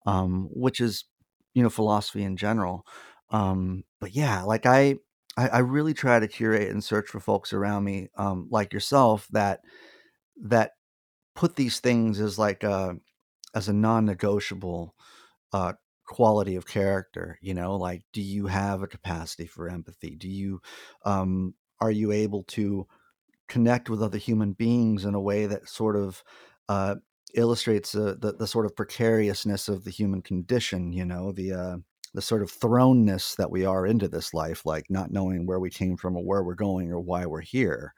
um which is you know philosophy in general um but yeah like i i, I really try to curate and search for folks around me um like yourself that that put these things as like a as a non-negotiable uh quality of character you know like do you have a capacity for empathy do you um are you able to connect with other human beings in a way that sort of uh illustrates uh, the the sort of precariousness of the human condition. You know, the uh, the sort of thrownness that we are into this life, like not knowing where we came from or where we're going or why we're here,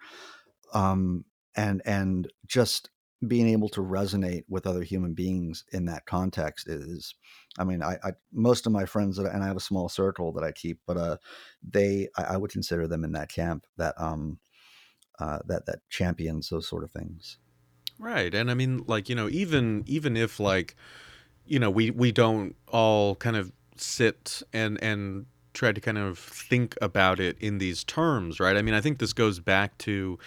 um, and and just being able to resonate with other human beings in that context is i mean i, I most of my friends that, and i have a small circle that i keep but uh they I, I would consider them in that camp that um uh that that champions those sort of things Right. And I mean like, you know, even even if like, you know, we we don't all kind of sit and and try to kind of think about it in these terms, right? I mean, I think this goes back to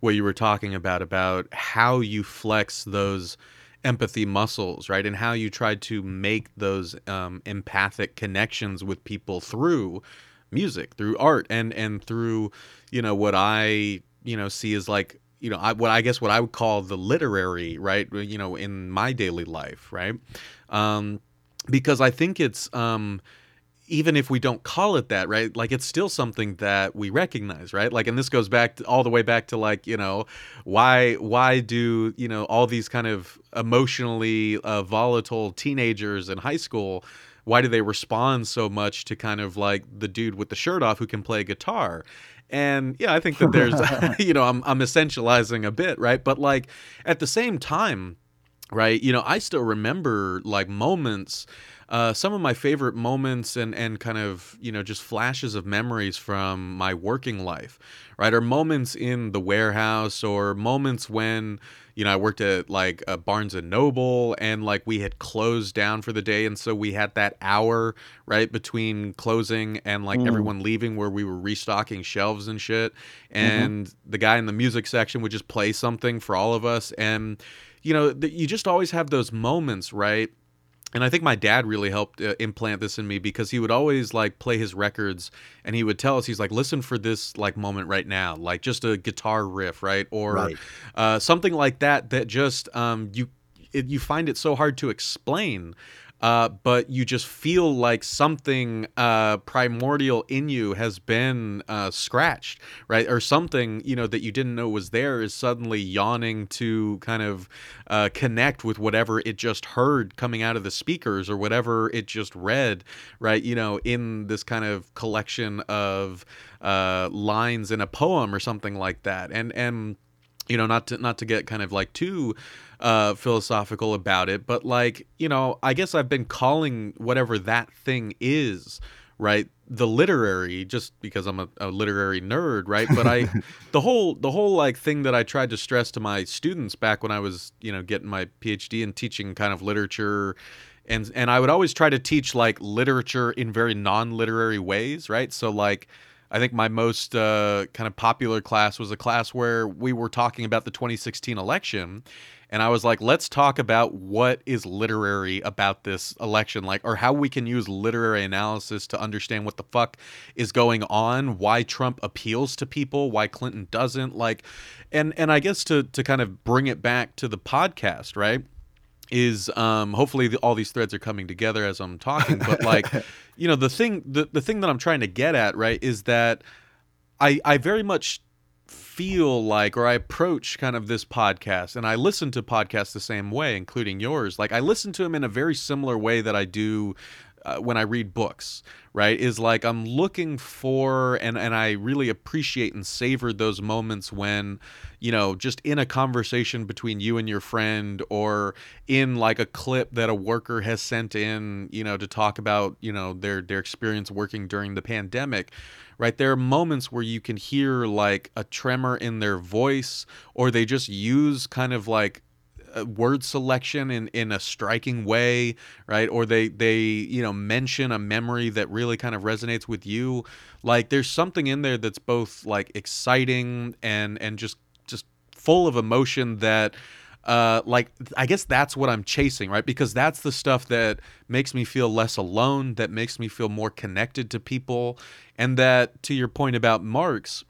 what you were talking about about how you flex those empathy muscles, right? And how you try to make those um, empathic connections with people through music, through art, and and through, you know, what I you know see as like you know I, what I guess what I would call the literary, right? You know, in my daily life, right? Um, because I think it's um, even if we don't call it that, right? Like it's still something that we recognize, right? Like, and this goes back to, all the way back to like, you know, why why do you know all these kind of emotionally uh, volatile teenagers in high school? Why do they respond so much to kind of like the dude with the shirt off who can play guitar? And yeah, I think that there's, you know, I'm I'm essentializing a bit, right? But like at the same time, right? You know, I still remember like moments uh, some of my favorite moments and and kind of you know just flashes of memories from my working life, right? Are moments in the warehouse or moments when you know I worked at like a Barnes and Noble and like we had closed down for the day, and so we had that hour right between closing and like Mm. everyone leaving where we were restocking shelves and shit, hmm and the guy in the music section would just play something for all of us and you know th- you just always have those moments right? And I think my dad really helped uh, implant this in me because he would always like play his records and he would tell us he's like listen for this like moment right now like just a guitar riff right? Or Right. uh, something like that that just um, you it, you find it so hard to explain uh, but you just feel like something uh, primordial in you has been uh, scratched, right? Or something you know that you didn't know was there is suddenly yawning to kind of uh, connect with whatever it just heard coming out of the speakers or whatever it just read, right? You know, in this kind of collection of uh, lines in a poem or something like that, and and you know not to not to get kind of like too uh philosophical about it but like you know i guess i've been calling whatever that thing is right the literary just because i'm a, a literary nerd right? But i the whole the whole like thing that i tried to stress to my students back when i was you know getting my phd and teaching kind of literature and and i would always try to teach like literature in very non-literary ways right? So like I think my most uh, kind of popular class was a class where we were talking about the 2016 election. And I was like, let's talk about what is literary about this election, like, or how we can use literary analysis to understand what the fuck is going on, why Trump appeals to people, why Clinton doesn't, like, and and I guess to to kind of bring it back to the podcast, right? Is um hopefully the, all these threads are coming together as I'm talking but like you know the thing the, the thing that I'm trying to get at right is that I I very much feel like or I approach kind of this podcast and I listen to podcasts the same way including yours. Like I listen to them in a very similar way that I do uh, when I read books, right? Is like I'm looking for and and I really appreciate and savor those moments when, you know, just in a conversation between you and your friend or in like a clip that a worker has sent in, you know, to talk about, you know, their their experience working during the pandemic. Right, there are moments where you can hear like a tremor in their voice, or they just use kind of like word selection in in a striking way right? Or they they you know mention a memory that really kind of resonates with you. Like there's something in there that's both like exciting and and just just full of emotion that uh like i guess that's what i'm chasing right? Because that's the stuff that makes me feel less alone that makes me feel more connected to people. And that to your point about marx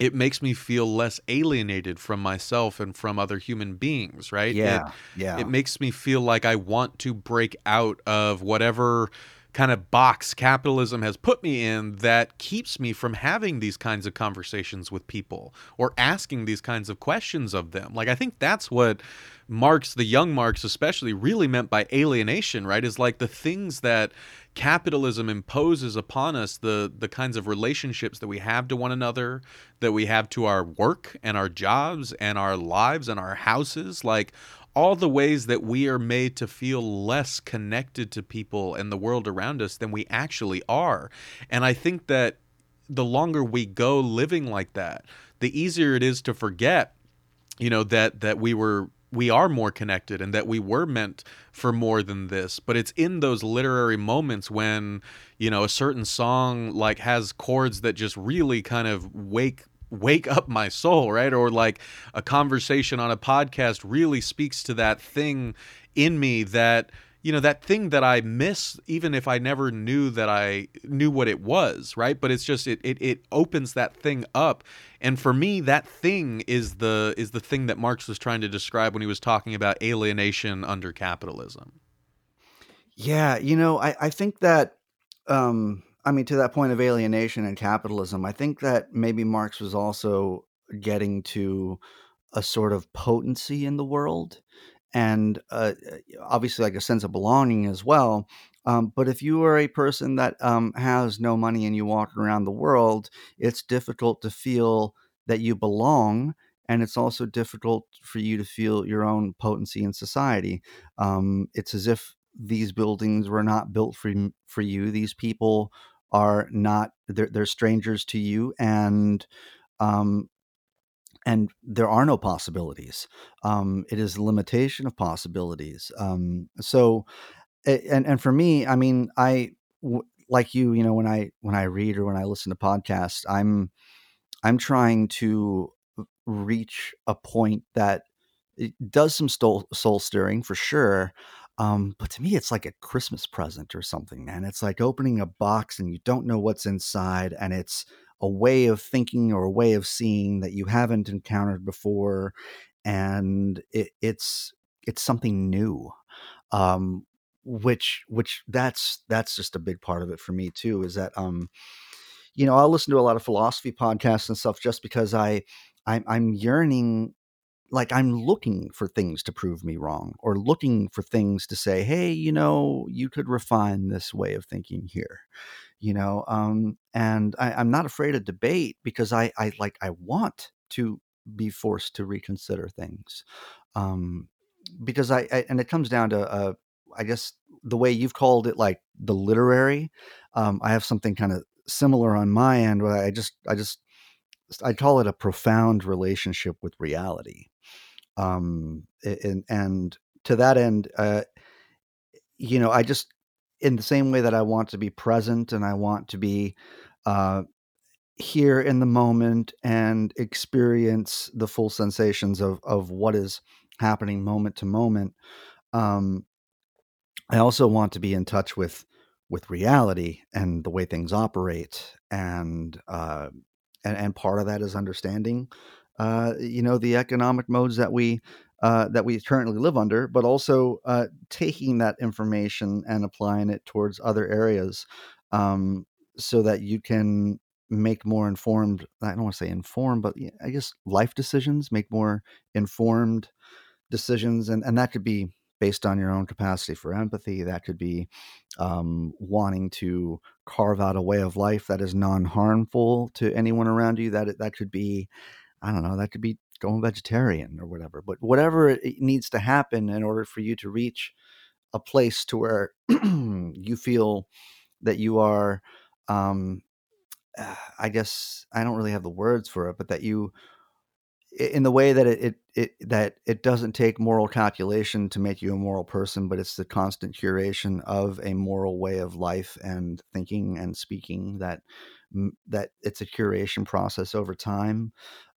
it makes me feel less alienated from myself and from other human beings, right? It Yeah, yeah. it makes me feel like I want to break out of whatever kind of box capitalism has put me in that keeps me from having these kinds of conversations with people or asking these kinds of questions of them. Like I think that's what Marx, the young Marx especially, really meant by alienation, right? Is like the things that capitalism imposes upon us, the the kinds of relationships that we have to one another, that we have to our work and our jobs and our lives and our houses, like all the ways that we are made to feel less connected to people and the world around us than we actually are. And I think that the longer we go living like that, the easier it is to forget, you know, that that we were we are more connected and that we were meant for more than this. But it's in those literary moments when you know a certain song like has chords that just really kind of wake wake up my soul right? Or like a conversation on a podcast really speaks to that thing in me that you know that thing that i miss even if i never knew that i knew what it was right? But it's just it, it it opens that thing up. And for me that thing is the is the thing that marx was trying to describe when he was talking about alienation under capitalism. Yeah you know i i think that um i mean to that point of alienation and capitalism i think that maybe marx was also getting to a sort of potency in the world and uh, obviously like a sense of belonging as well. Um, but if you are a person that um, has no money and you walk around the world, it's difficult to feel that you belong. And it's also difficult for you to feel your own potency in society. Um, it's as if these buildings were not built for for you. These people are not they're, they're strangers to you, and um, and there are no possibilities. Um, it is a limitation of possibilities. Um, so, and and for me, I mean, I like you, you know, when I when I read or when I listen to podcasts, I'm I'm trying to reach a point that does some soul, soul stirring for sure. Um, but to me, it's like a Christmas present or something, man. It's like opening a box and you don't know what's inside, and it's a way of thinking or a way of seeing that you haven't encountered before and it, it's it's something new um which which that's that's just a big part of it for me too is that um you know i'll listen to a lot of philosophy podcasts and stuff just because i i'm, I'm yearning like i'm looking for things to prove me wrong or looking for things to say hey you know you could refine this way of thinking here you know um, and I, i'm not afraid of debate because i i like i want to be forced to reconsider things um, because I, I, and it comes down to uh, i guess the way you've called it like the literary um, i have something kind of similar on my end where i just i just i call it a profound relationship with reality um, and and to that end uh, you know i just in the same way that I want to be present and I want to be uh, here in the moment and experience the full sensations of of what is happening moment to moment. Um, I also want to be in touch with with reality and the way things operate, and uh, and and part of that is understanding, uh, you know, the economic modes that we uh, that we currently live under, but also uh, taking that information and applying it towards other areas um, so that you can make more informed, I don't want to say informed, but I guess life decisions, make more informed decisions. And, and that could be based on your own capacity for empathy. That could be um, wanting to carve out a way of life that is non harmful to anyone around you. That, that could be, I don't know, that could be going vegetarian or whatever. But whatever it needs to happen in order for you to reach a place to where you feel that you are, um, I guess I don't really have the words for it, but that you, in the way that it, it, it that it doesn't take moral calculation to make you a moral person, but it's the constant curation of a moral way of life and thinking and speaking that that it's a curation process over time.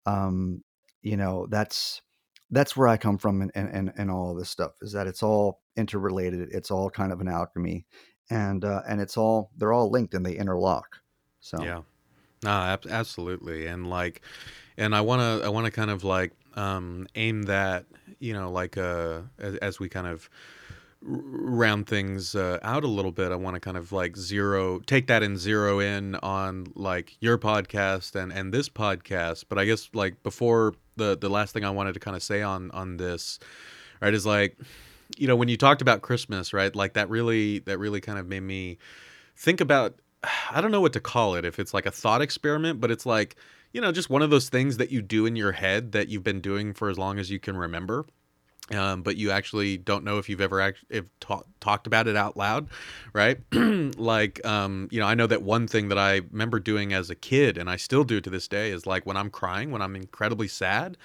Um, you know that's that's where I come from and and and all of this stuff is that it's all interrelated. It's all kind of an alchemy, and uh, and it's all they're all linked and they interlock. So yeah, no, ab- absolutely, and like, and I wanna I wanna kind of like um, aim that you know like uh as, as we kind of round things uh, out a little bit, I want to kind of like zero, take that and zero in on like your podcast and and this podcast. But I guess like before the the last thing I wanted to kind of say on on this, right, is like, you know, when you talked about Christmas, right, like that really that really kind of made me think about. I don't know what to call it. If it's like a thought experiment, but it's like you know just one of those things that you do in your head that you've been doing for as long as you can remember um, but you actually don't know if you've ever act- if ta- talked about it out loud, right? like, um, you know, I know that one thing that I remember doing as a kid, and I still do to this day, is like when I'm crying, when I'm incredibly sad.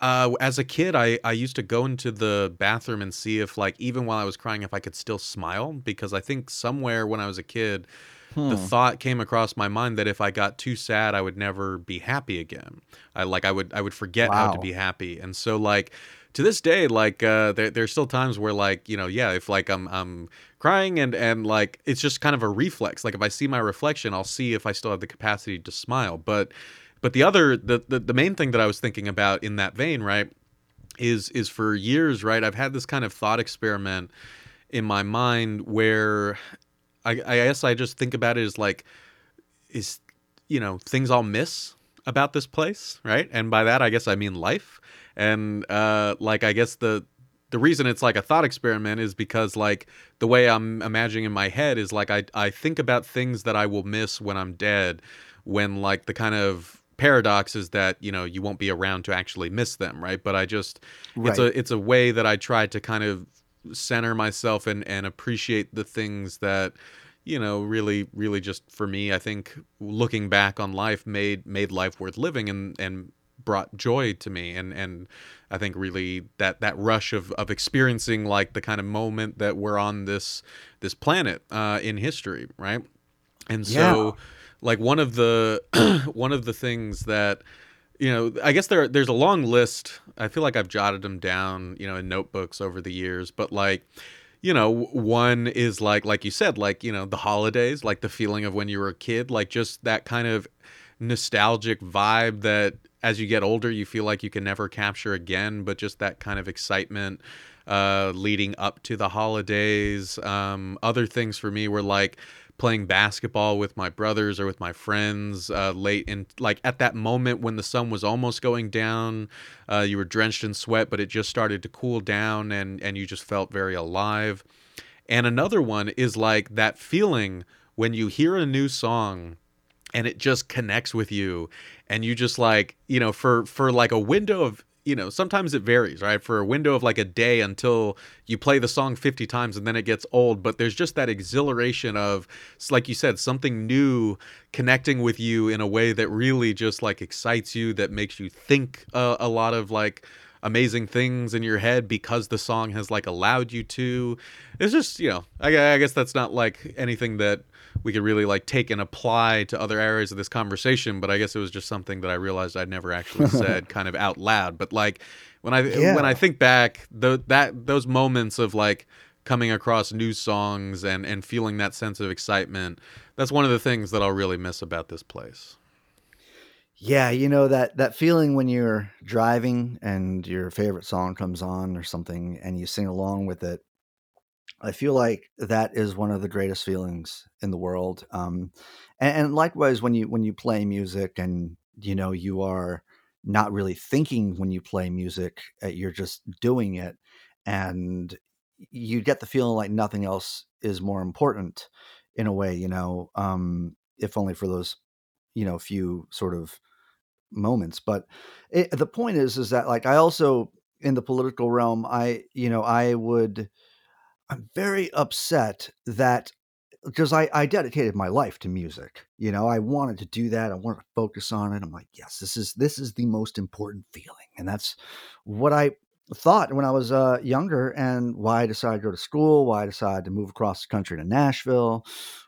Uh, as a kid, I, I used to go into the bathroom and see if, like, even while I was crying, if I could still smile. Because I think somewhere when I was a kid, the Hmm. thought came across my mind that if I got too sad, I would never be happy again. I like I would I would forget how to be happy, and so like to this day, like uh, there there's still times where like you know yeah, if like I'm I'm crying and and like it's just kind of a reflex. Like if I see my reflection, I'll see if I still have the capacity to smile. But but the other the the, the main thing that I was thinking about in that vein, right, is is for years, right, I've had this kind of thought experiment in my mind where I, I guess I just think about it as like, is you know things I'll miss about this place, right? And by that I guess I mean life. And uh, like I guess the the reason it's like a thought experiment is because like the way I'm imagining in my head is like I I think about things that I will miss when I'm dead, when like the kind of paradox is that you know you won't be around to actually miss them, right? But I just it's a it's a way that I try to kind of center myself and and appreciate the things that you know really really just for me I think looking back on life made made life worth living and and brought joy to me. And and I think really that that rush of of experiencing like the kind of moment that we're on this this planet uh in history right? And Yeah. so like one of the one of the things that you know i guess there there's a long list. I feel like i've jotted them down you know in notebooks over the years. But like you know one is like like you said like you know the holidays like the feeling of when you were a kid like just that kind of nostalgic vibe that as you get older you feel like you can never capture again but just that kind of excitement uh leading up to the holidays. Um other things for me were like playing basketball with my brothers or with my friends uh, late in like at that moment when the sun was almost going down uh, you were drenched in sweat but it just started to cool down and and you just felt very alive. And another one is like that feeling when you hear a new song and it just connects with you and you just like you know for for like a window of you know sometimes it varies right? For a window of like a day until you play the song 50 times and then it gets old but there's just that exhilaration of like you said something new connecting with you in a way that really just like excites you that makes you think uh, a lot of like amazing things in your head because the song has like allowed you to. It's just you know i, I guess that's not like anything that we could really like take and apply to other areas of this conversation but i guess it was just something that i realized i'd never actually said kind of out loud. But like when i when i think back the that those moments of like coming across new songs and and feeling that sense of excitement that's one of the things that i'll really miss about this place Yeah, you know that that feeling when you're driving and your favorite song comes on or something and you sing along with it. I feel like that is one of the greatest feelings in the world. Um, and, and likewise, when you when you play music and you know you are not really thinking when you play music, uh, you're just doing it, and you get the feeling like nothing else is more important in a way. You know, um, if only for those you know few sort of moments but it, the point is is that like i also in the political realm i you know i would i'm very upset that because I, I dedicated my life to music you know i wanted to do that i wanted to focus on it i'm like yes this is this is the most important feeling and that's what i thought when i was uh, younger and why i decided to go to school why i decided to move across the country to nashville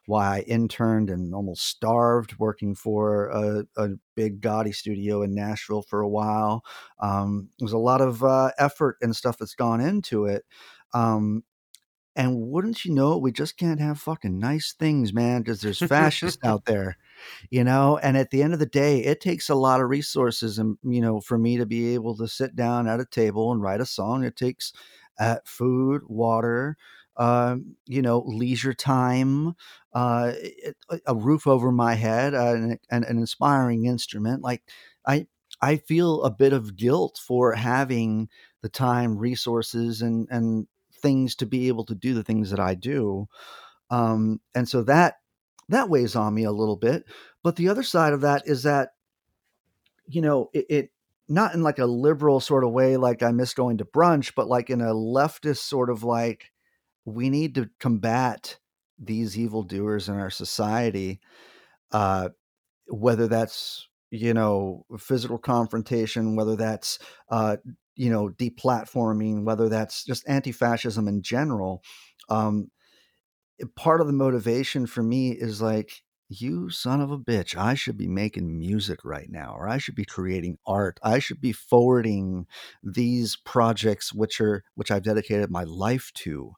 why i interned and almost starved working for a, a big gaudy studio in nashville for a while. Um, there's a lot of uh, effort and stuff that's gone into it. Um, and wouldn't you know it, we just can't have fucking nice things, man, because there's fascists out there, you know. And at the end of the day, it takes a lot of resources, and you know, for me to be able to sit down at a table and write a song, it takes at food, water, um, you know, leisure time, uh, a roof over my head, uh, and, and an inspiring instrument. Like I, I feel a bit of guilt for having the time, resources, and and things to be able to do the things that I do. Um, and so that that weighs on me a little bit. But the other side of that is that, you know, it, it not in like a liberal sort of way, like I miss going to brunch, but like in a leftist sort of like, we need to combat these evildoers in our society, uh, whether that's you know physical confrontation, whether that's uh, you know deplatforming, whether that's just anti-fascism in general. Um, part of the motivation for me is like you son of a bitch i should be making music right now or i should be creating art i should be forwarding these projects which are which i've dedicated my life to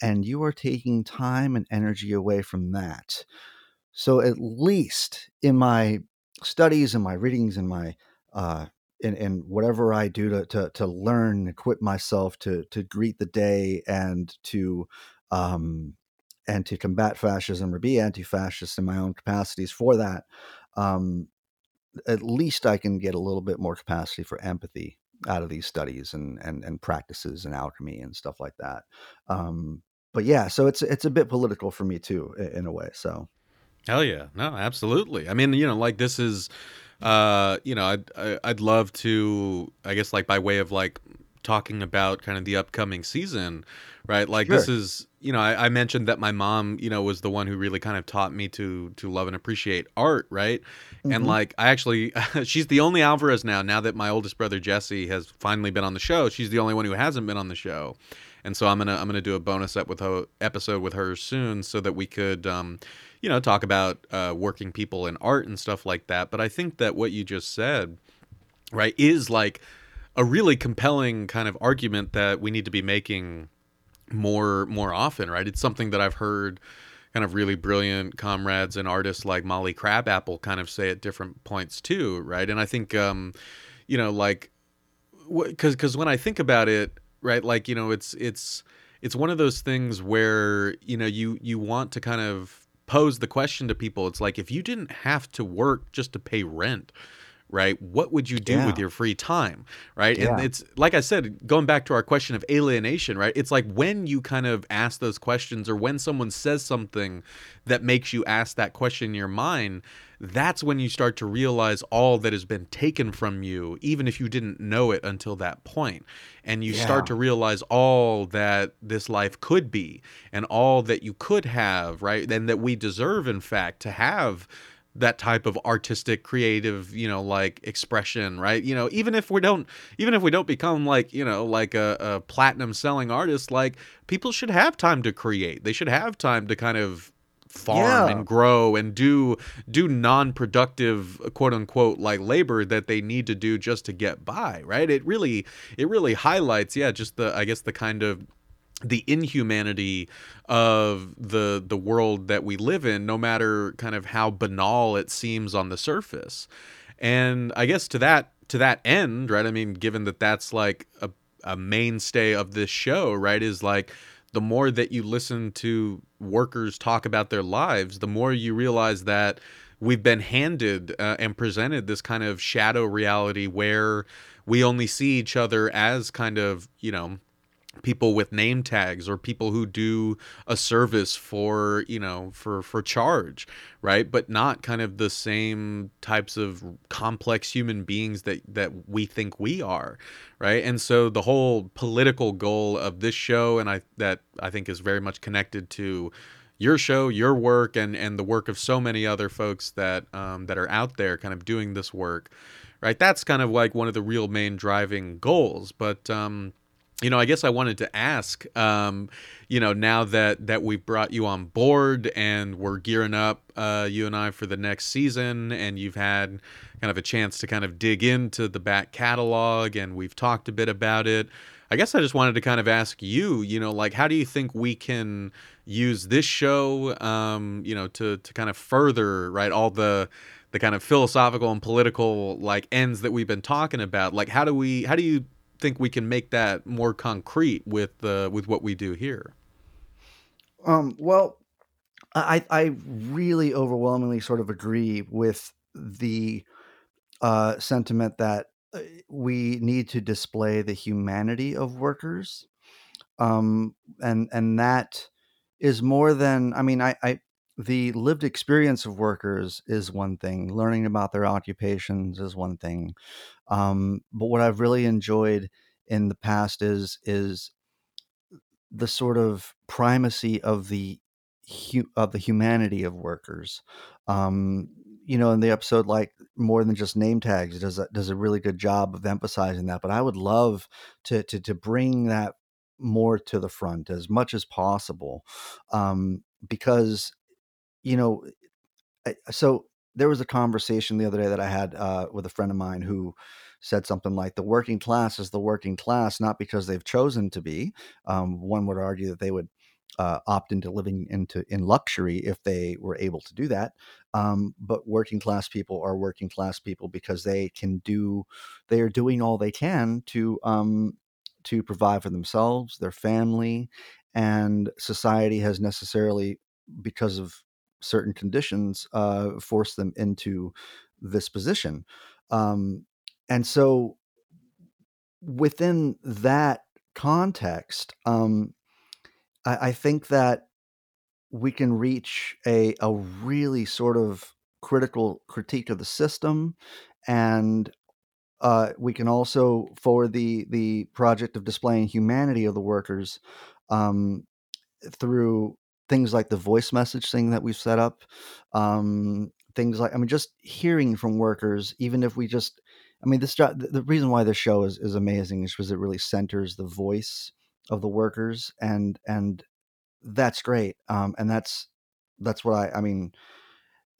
and you are taking time and energy away from that so at least in my studies and my readings and my uh and, and whatever I do to, to, to learn, equip myself to, to greet the day and to, um, and to combat fascism or be anti-fascist in my own capacities for that, um, at least I can get a little bit more capacity for empathy out of these studies and and and practices and alchemy and stuff like that. Um, but yeah, so it's it's a bit political for me too, in a way. So, hell yeah, no, absolutely. I mean, you know, like this is, uh, you know, I'd I'd love to, I guess, like by way of like talking about kind of the upcoming season, right? Like sure. this is, you know, I, I, mentioned that my mom, you know, was the one who really kind of taught me to to love and appreciate art, right? Mm-hmm. And like I actually, she's the only Alvarez now. Now that my oldest brother Jesse has finally been on the show, she's the only one who hasn't been on the show. And so I'm gonna I'm gonna do a bonus up with her, episode with her soon, so that we could, um, you know, talk about uh, working people in art and stuff like that. But I think that what you just said, right, is like a really compelling kind of argument that we need to be making more more often, right? It's something that I've heard kind of really brilliant comrades and artists like Molly Crabapple kind of say at different points too, right? And I think um, you know, like because because when I think about it, right, like you know, it's it's it's one of those things where you know you you want to kind of pose the question to people. It's like if you didn't have to work just to pay rent, right? What would you do yeah. with your free time, right? Yeah. And it's like I said, going back to our question of alienation, right? It's like when you kind of ask those questions or when someone says something that makes you ask that question in your mind, that's when you start to realize all that has been taken from you, even if you didn't know it until that point. And you yeah. start to realize all that this life could be and all that you could have, right? And that we deserve, in fact, to have that type of artistic creative you know like expression right you know even if we don't even if we don't become like you know like a, a, platinum selling artist like people should have time to create they should have time to kind of farm yeah. and grow and do do non-productive quote unquote like labor that they need to do just to get by right it really it really highlights yeah just the i guess the kind of the inhumanity of the the world that we live in no matter kind of how banal it seems on the surface and i guess to that to that end right i mean given that that's like a, a mainstay of this show right is like the more that you listen to workers talk about their lives the more you realize that we've been handed uh, and presented this kind of shadow reality where we only see each other as kind of you know people with name tags or people who do a service for you know for for charge right? But not kind of the same types of complex human beings that that we think we are right? And so the whole political goal of this show and i that i think is very much connected to your show your work and and the work of so many other folks that um, that are out there kind of doing this work right? That's kind of like one of the real main driving goals but um you know, I guess I wanted to ask, um, you know, now that that we've brought you on board and we're gearing up, uh, you and I, for the next season, and you've had kind of a chance to kind of dig into the back catalog, and we've talked a bit about it. I guess I just wanted to kind of ask you, you know, like how do you think we can use this show, um, you know, to to kind of further right all the the kind of philosophical and political like ends that we've been talking about. Like how do we how do you think we can make that more concrete with uh, with what we do here? Um, well, I I really overwhelmingly sort of agree with the uh, sentiment that uh, we need to display the humanity of workers, um, and and that is more than I mean I, I the lived experience of workers is one thing learning about their occupations is one thing um, but what i've really enjoyed in the past is is the sort of primacy of the hu- of the humanity of workers um, you know in the episode like more than just name tags does a, does a really good job of emphasizing that but i would love to to to bring that more to the front as much as possible um, because you know so there was a conversation the other day that i had uh, with a friend of mine who said something like the working class is the working class not because they've chosen to be. Um, one would argue that they would uh, opt into living into in luxury if they were able to do that. Um, but working class people are working class people because they can do they are doing all they can to um, to provide for themselves their family and society has necessarily because of certain conditions uh, forced them into this position um, and so within that context um, I, I think that we can reach a a really sort of critical critique of the system and uh, we can also forward the the project of displaying humanity of the workers um, through things like the voice message thing that we've set up um, things like i mean just hearing from workers even if we just i mean this jo- the the reason why this show is, is amazing is because it really centers the voice of the workers and and that's great um, and that's that's what i i mean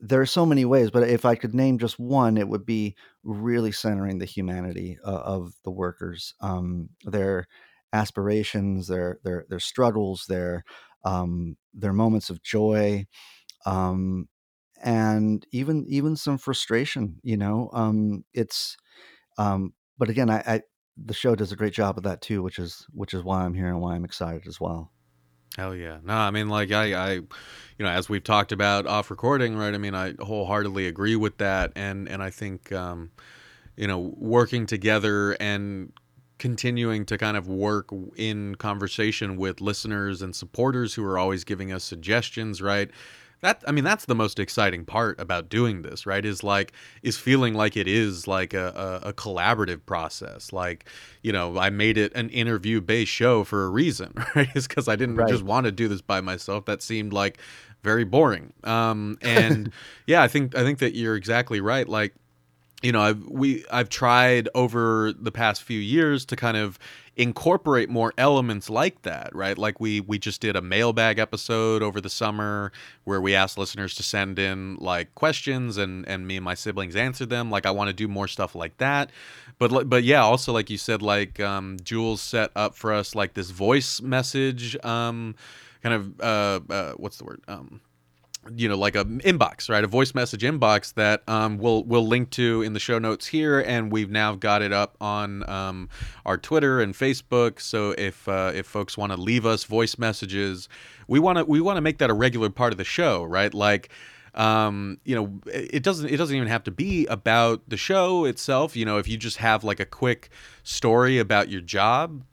there are so many ways, but if I could name just one, it would be really centering the humanity uh, of the workers, um, their aspirations, their their their struggles, their um, their moments of joy, um, and even even some frustration. You know, um, it's um, but again, I, I the show does a great job of that too, which is which is why I'm here and why I'm excited as well. Hell yeah. No, I mean, like, I, I, you know, as we've talked about off recording, right? I mean, I wholeheartedly agree with that. And, and I think, um, you know, working together and continuing to kind of work in conversation with listeners and supporters who are always giving us suggestions, right? That I mean that's the most exciting part about doing this, right? Is like is feeling like it is like a, a, a collaborative process. Like, you know, I made it an interview based show for a reason, right? Is because I didn't Right. just want to do this by myself. That seemed like very boring. Um, and yeah, I think I think that you're exactly right. Like you know i've we i've tried over the past few years to kind of incorporate more elements like that right? Like we we just did a mailbag episode over the summer where we asked listeners to send in like questions and and me and my siblings answered them. Like i want to do more stuff like that. But but yeah also like you said like um jules set up for us like this voice message um kind of uh, uh what's the word? Um you know like a inbox right? A voice message inbox that um, we'll we'll link to in the show notes here and we've now got it up on um, our twitter and facebook. So if uh, if folks want to leave us voice messages we want to we want to make that a regular part of the show right? Like um, you know it doesn't it doesn't even have to be about the show itself. You know if you just have like a quick story about your job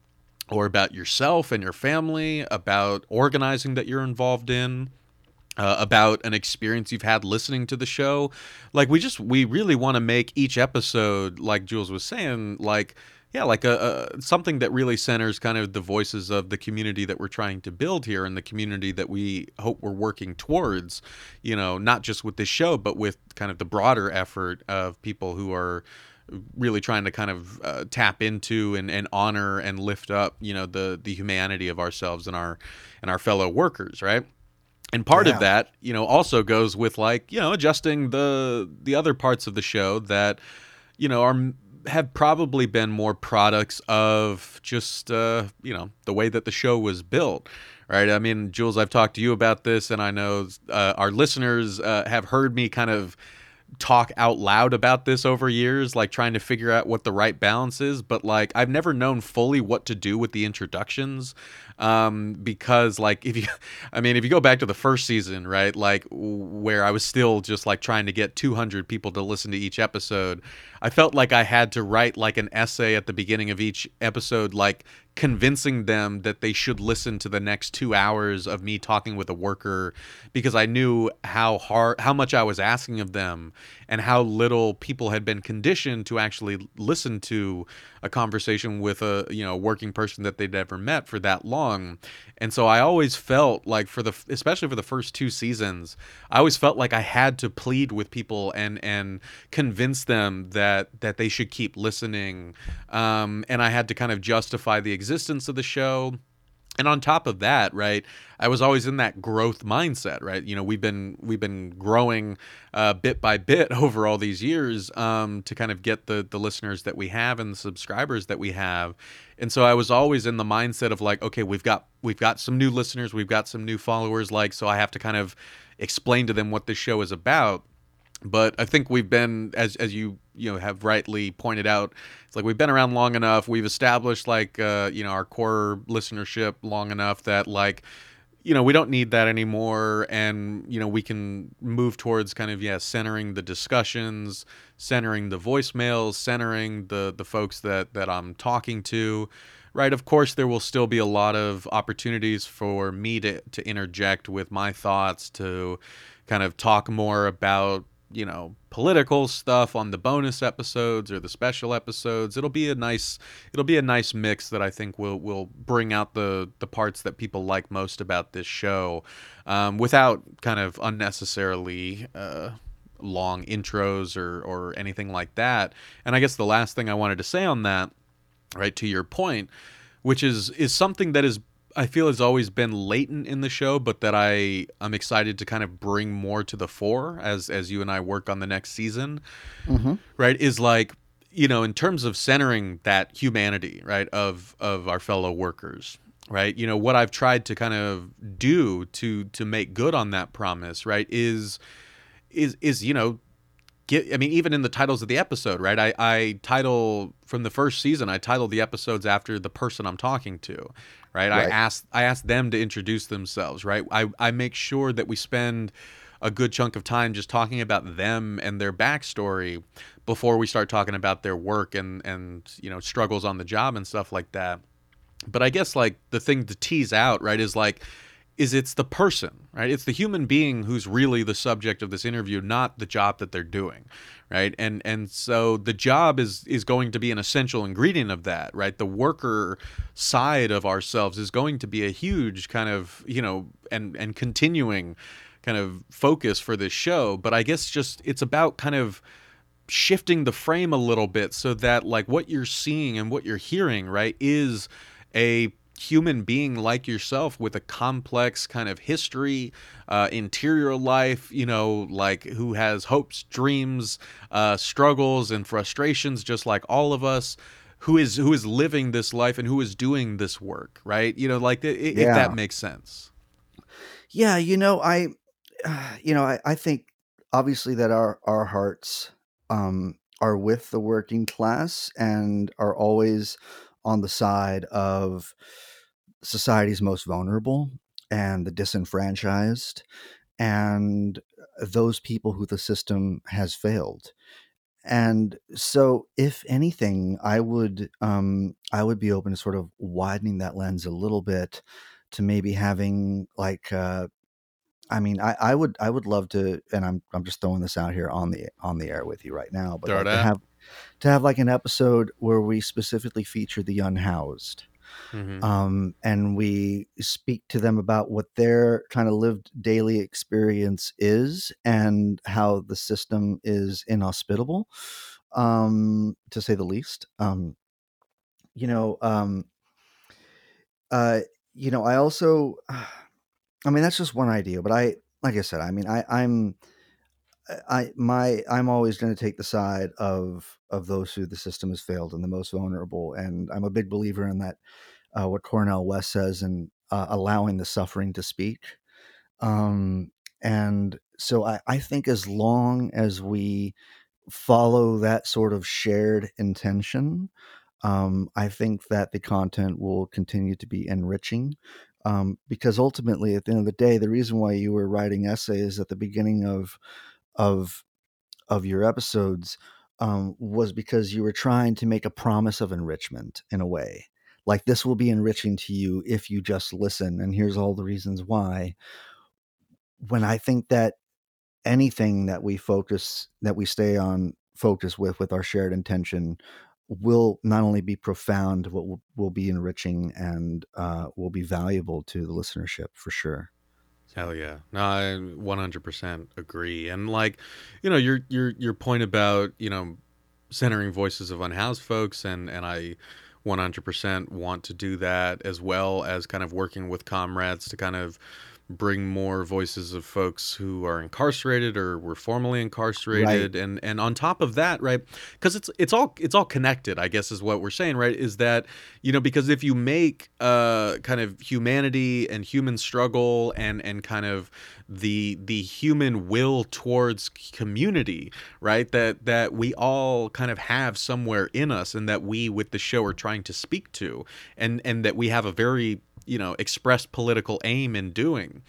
or about yourself and your family about organizing that you're involved in uh, about an experience you've had listening to the show. Like we just we really want to make each episode, like Jules was saying, like yeah, like a, a something that really centers kind of the voices of the community that we're trying to build here and the community that we hope we're working towards. You know, not just with this show, but with kind of the broader effort of people who are really trying to kind of uh, tap into and, and honor and lift up you know the the humanity of ourselves and our and our fellow workers right and part Yeah. of that you know also goes with like you know adjusting the the other parts of the show that you know are have probably been more products of just uh you know the way that the show was built right i mean jules i've talked to you about this and i know uh, our listeners uh, have heard me kind of talk out loud about this over years, like trying to figure out what the right balance is. But like, I've never known fully what to do with the introductions um, because like if you, I mean, if you go back to the first season, right, like where I was still just like trying to get 200 people to listen to each episode, I felt like I had to write like an essay at the beginning of each episode, like convincing them that they should listen to the next two hours of me talking with a worker because I knew how hard, how much I was asking of them and how little people had been conditioned to actually listen to a conversation with a, you know, working person that they'd never met for that long. And so I always felt like for the, especially for the first two seasons, I always felt like I had to plead with people and, and convince them that, that they should keep listening. Um, and I had to kind of justify the existence of the show. And on top of that right i was always in that growth mindset right? You know we've been we've been growing uh, bit by bit over all these years um, to kind of get the the listeners that we have and the subscribers that we have. And so i was always in the mindset of like okay we've got we've got some new listeners we've got some new followers like so i have to kind of explain to them what this show is about but I think we've been as as you you know have rightly pointed out it's like we've been around long enough. We've established like uh, you know our core listenership long enough that like you know we don't need that anymore. And you know we can move towards kind of yeah centering the discussions centering the voicemails centering the the folks that that I'm talking to. Right of course there will still be a lot of opportunities for me to to interject with my thoughts to kind of talk more about you know political stuff on the bonus episodes or the special episodes. It'll be a nice it'll be a nice mix that i think will will bring out the the parts that people like most about this show um, without kind of unnecessarily uh, long intros or or anything like that. And i guess the last thing i wanted to say on that right to your point which is is something that is I feel has always been latent in the show, but that I I'm excited to kind of bring more to the fore as as you and I work on the next season. Mm-hmm. Right? Is like you know in terms of centering that humanity right of of our fellow workers right you know what i've tried to kind of do to to make good on that promise right is is is you know get i mean even in the titles of the episode right i i title from the first season i title the episodes after the person i'm talking to right? right? I ask I ask them to introduce themselves, right? I, I make sure that we spend a good chunk of time just talking about them and their backstory before we start talking about their work and and you know struggles on the job and stuff like that. But I guess like the thing to tease out, right, is like is it's the person, right? It's the human being who's really the subject of this interview, not the job that they're doing, right? And and so the job is is going to be an essential ingredient of that, right? The worker side of ourselves is going to be a huge kind of, you know, and and continuing kind of focus for this show, but I guess just it's about kind of shifting the frame a little bit so that like what you're seeing and what you're hearing, right, is a human being like yourself with a complex kind of history, uh, interior life, you know, like who has hopes, dreams, uh, struggles, and frustrations, just like all of us. Who is who is living this life and who is doing this work, right? You know, like it, yeah. if that makes sense. Yeah, you know, I, uh, you know, I, I think obviously that our our hearts um, are with the working class and are always on the side of society's most vulnerable and the disenfranchised and those people who the system has failed. And so if anything i would um i would be open to sort of widening that lens a little bit to maybe having like uh I mean, I, I would I would love to, and I'm I'm just throwing this out here on the on the air with you right now, but like to have to have like an episode where we specifically feature the unhoused, Mm-hmm. Um, and we speak to them about what their kind of lived daily experience is and how the system is inhospitable, um, to say the least. Um, you know, um, uh, you know, I also, I mean, that's just one idea, but I, like I said, I mean, I, I'm, I my I'm always going to take the side of of those who the system has failed and the most vulnerable, and I'm a big believer in that uh, what Cornel West says and uh, allowing the suffering to speak. Um, and so I, I think as long as we follow that sort of shared intention um, I think that the content will continue to be enriching um, because ultimately, at the end of the day, the reason why you were writing essays at the beginning of of of your episodes um, was because you were trying to make a promise of enrichment in a way. Like this will be enriching to you if you just listen, and here's all the reasons why. When I think that anything that we focus that we stay on focus with with our shared intention will not only be profound, but will, will be enriching and uh, will be valuable to the listenership for sure. Hell yeah. No, I 100% agree. And like, you know, your your your point about, you know, centering voices of unhoused folks and and I 100% want to do that as well as kind of working with comrades to kind of bring more voices of folks who are incarcerated or were formerly incarcerated right. and and on top of that right because it's it's all it's all connected i guess is what we're saying right is that you know because if you make uh kind of humanity and human struggle and and kind of the the human will towards community right that that we all kind of have somewhere in us and that we with the show are trying to speak to and and that we have a very you know expressed political aim in doing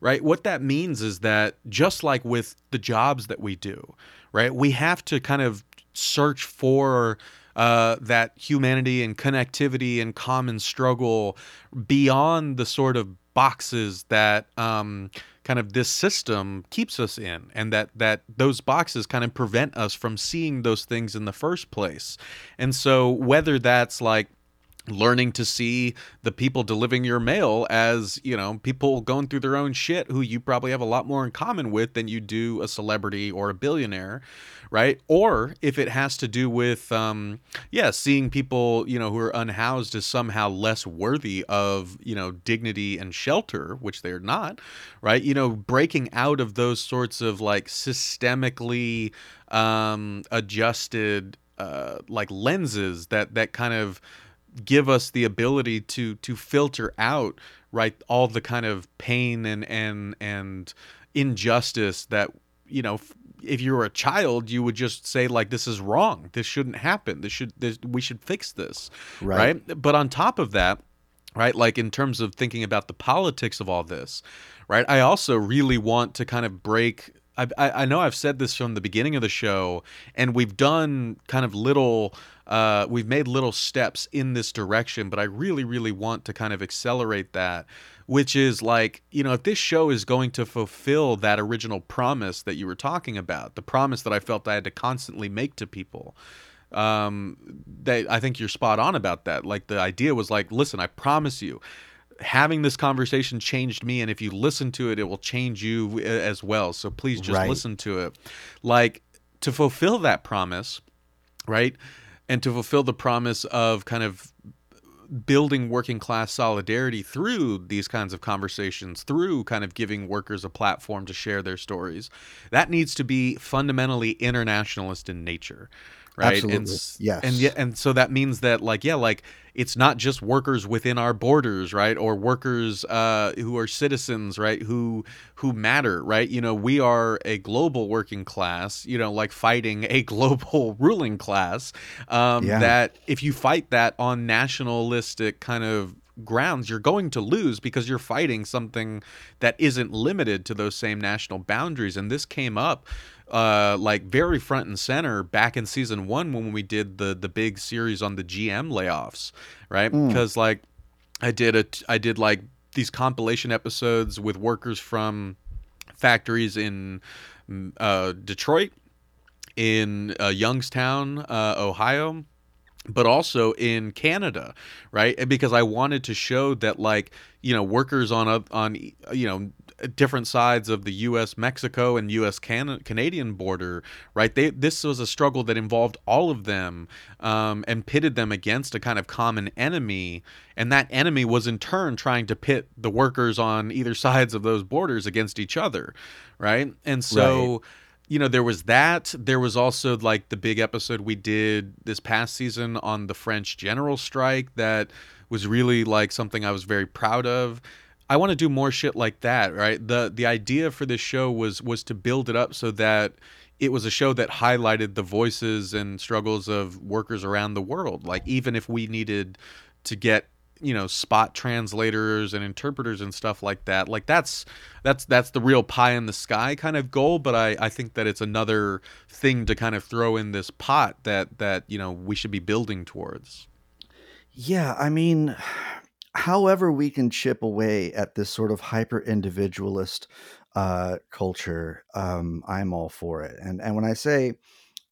right? What that means is that just like with the jobs that we do right we have to kind of search for uh, that humanity and connectivity and common struggle beyond the sort of boxes that um, kind of this system keeps us in and that that those boxes kind of prevent us from seeing those things in the first place. And so whether that's like learning to see the people delivering your mail as you know people going through their own shit who you probably have a lot more in common with than you do a celebrity or a billionaire right? Or if it has to do with um yeah seeing people you know who are unhoused as somehow less worthy of you know dignity and shelter which they're not right? You know breaking out of those sorts of like systemically um adjusted uh like lenses that that kind of give us the ability to to filter out right all the kind of pain and and and injustice that you know if you were a child you would just say like this is wrong. This shouldn't happen. This should this, we should fix this. Right. right? But on top of that right like in terms of thinking about the politics of all this right i also really want to kind of break I, I know I've said this from the beginning of the show, and we've done kind of little uh, we've made little steps in this direction, but I really, really want to kind of accelerate that, which is like, you know, if this show is going to fulfill that original promise that you were talking about, the promise that I felt I had to constantly make to people, um, that I think you're spot on about that. Like the idea was like, listen, I promise you, having this conversation changed me and if you listen to it it will change you uh, as well. So please just right. listen to it. Like to fulfill that promise right and to fulfill the promise of kind of building working class solidarity through these kinds of conversations, through kind of giving workers a platform to share their stories, that needs to be fundamentally internationalist in nature right? Absolutely. And, yes. And yeah, and so that means that like yeah, like it's not just workers within our borders, right? Or workers uh, who are citizens, right? Who who matter, right? You know, we are a global working class, you know, like fighting a global ruling class. Um, yeah. That if you fight that on nationalistic kind of grounds you're going to lose because you're fighting something that isn't limited to those same national boundaries and this came up uh, like very front and center back in season one when we did the the big series on the GM layoffs, right? Because mm. like I did a I did like these compilation episodes with workers from factories in mm, uh, Detroit, in uh, Youngstown, uh, Ohio, but also in Canada, right? And because I wanted to show that like you know workers on a on you know different sides of the U.S. Mexico and U.S. Can- Canadian border, right? They, this was a struggle that involved all of them um, and pitted them against a kind of common enemy, and that enemy was in turn trying to pit the workers on either sides of those borders against each other, right? And so. Right you know there was that there was also like the big episode we did this past season on the french general strike that was really like something i was very proud of I want to do more shit like that, right? The the idea for this show was was to build it up so that it was a show that highlighted the voices and struggles of workers around the world. Like even if we needed to get you know spot translators and interpreters and stuff like that like that's that's that's the real pie in the sky kind of goal but i i think that it's another thing to kind of throw in this pot that that you know we should be building towards yeah i mean however we can chip away at this sort of hyper individualist uh, culture um, i'm all for it and and when i say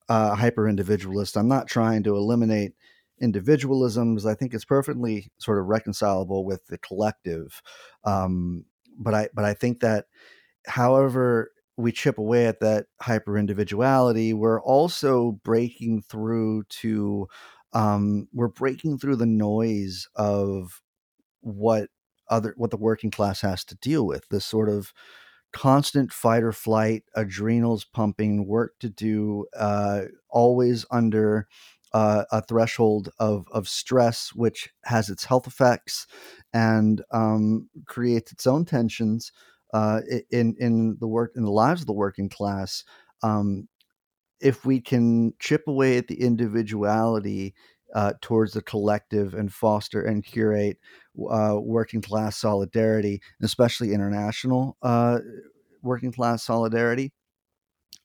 uh, hyper individualist i'm not trying to eliminate individualisms. I think it's perfectly sort of reconcilable with the collective. Um, but I but I think that however we chip away at that hyper individuality, we're also breaking through to um, we're breaking through the noise of what other what the working class has to deal with. This sort of constant fight or flight, adrenals pumping, work to do, uh, always under uh, a threshold of of stress, which has its health effects and um, creates its own tensions uh, in in the work in the lives of the working class. Um, if we can chip away at the individuality uh, towards the collective and foster and curate uh, working class solidarity, especially international uh, working class solidarity,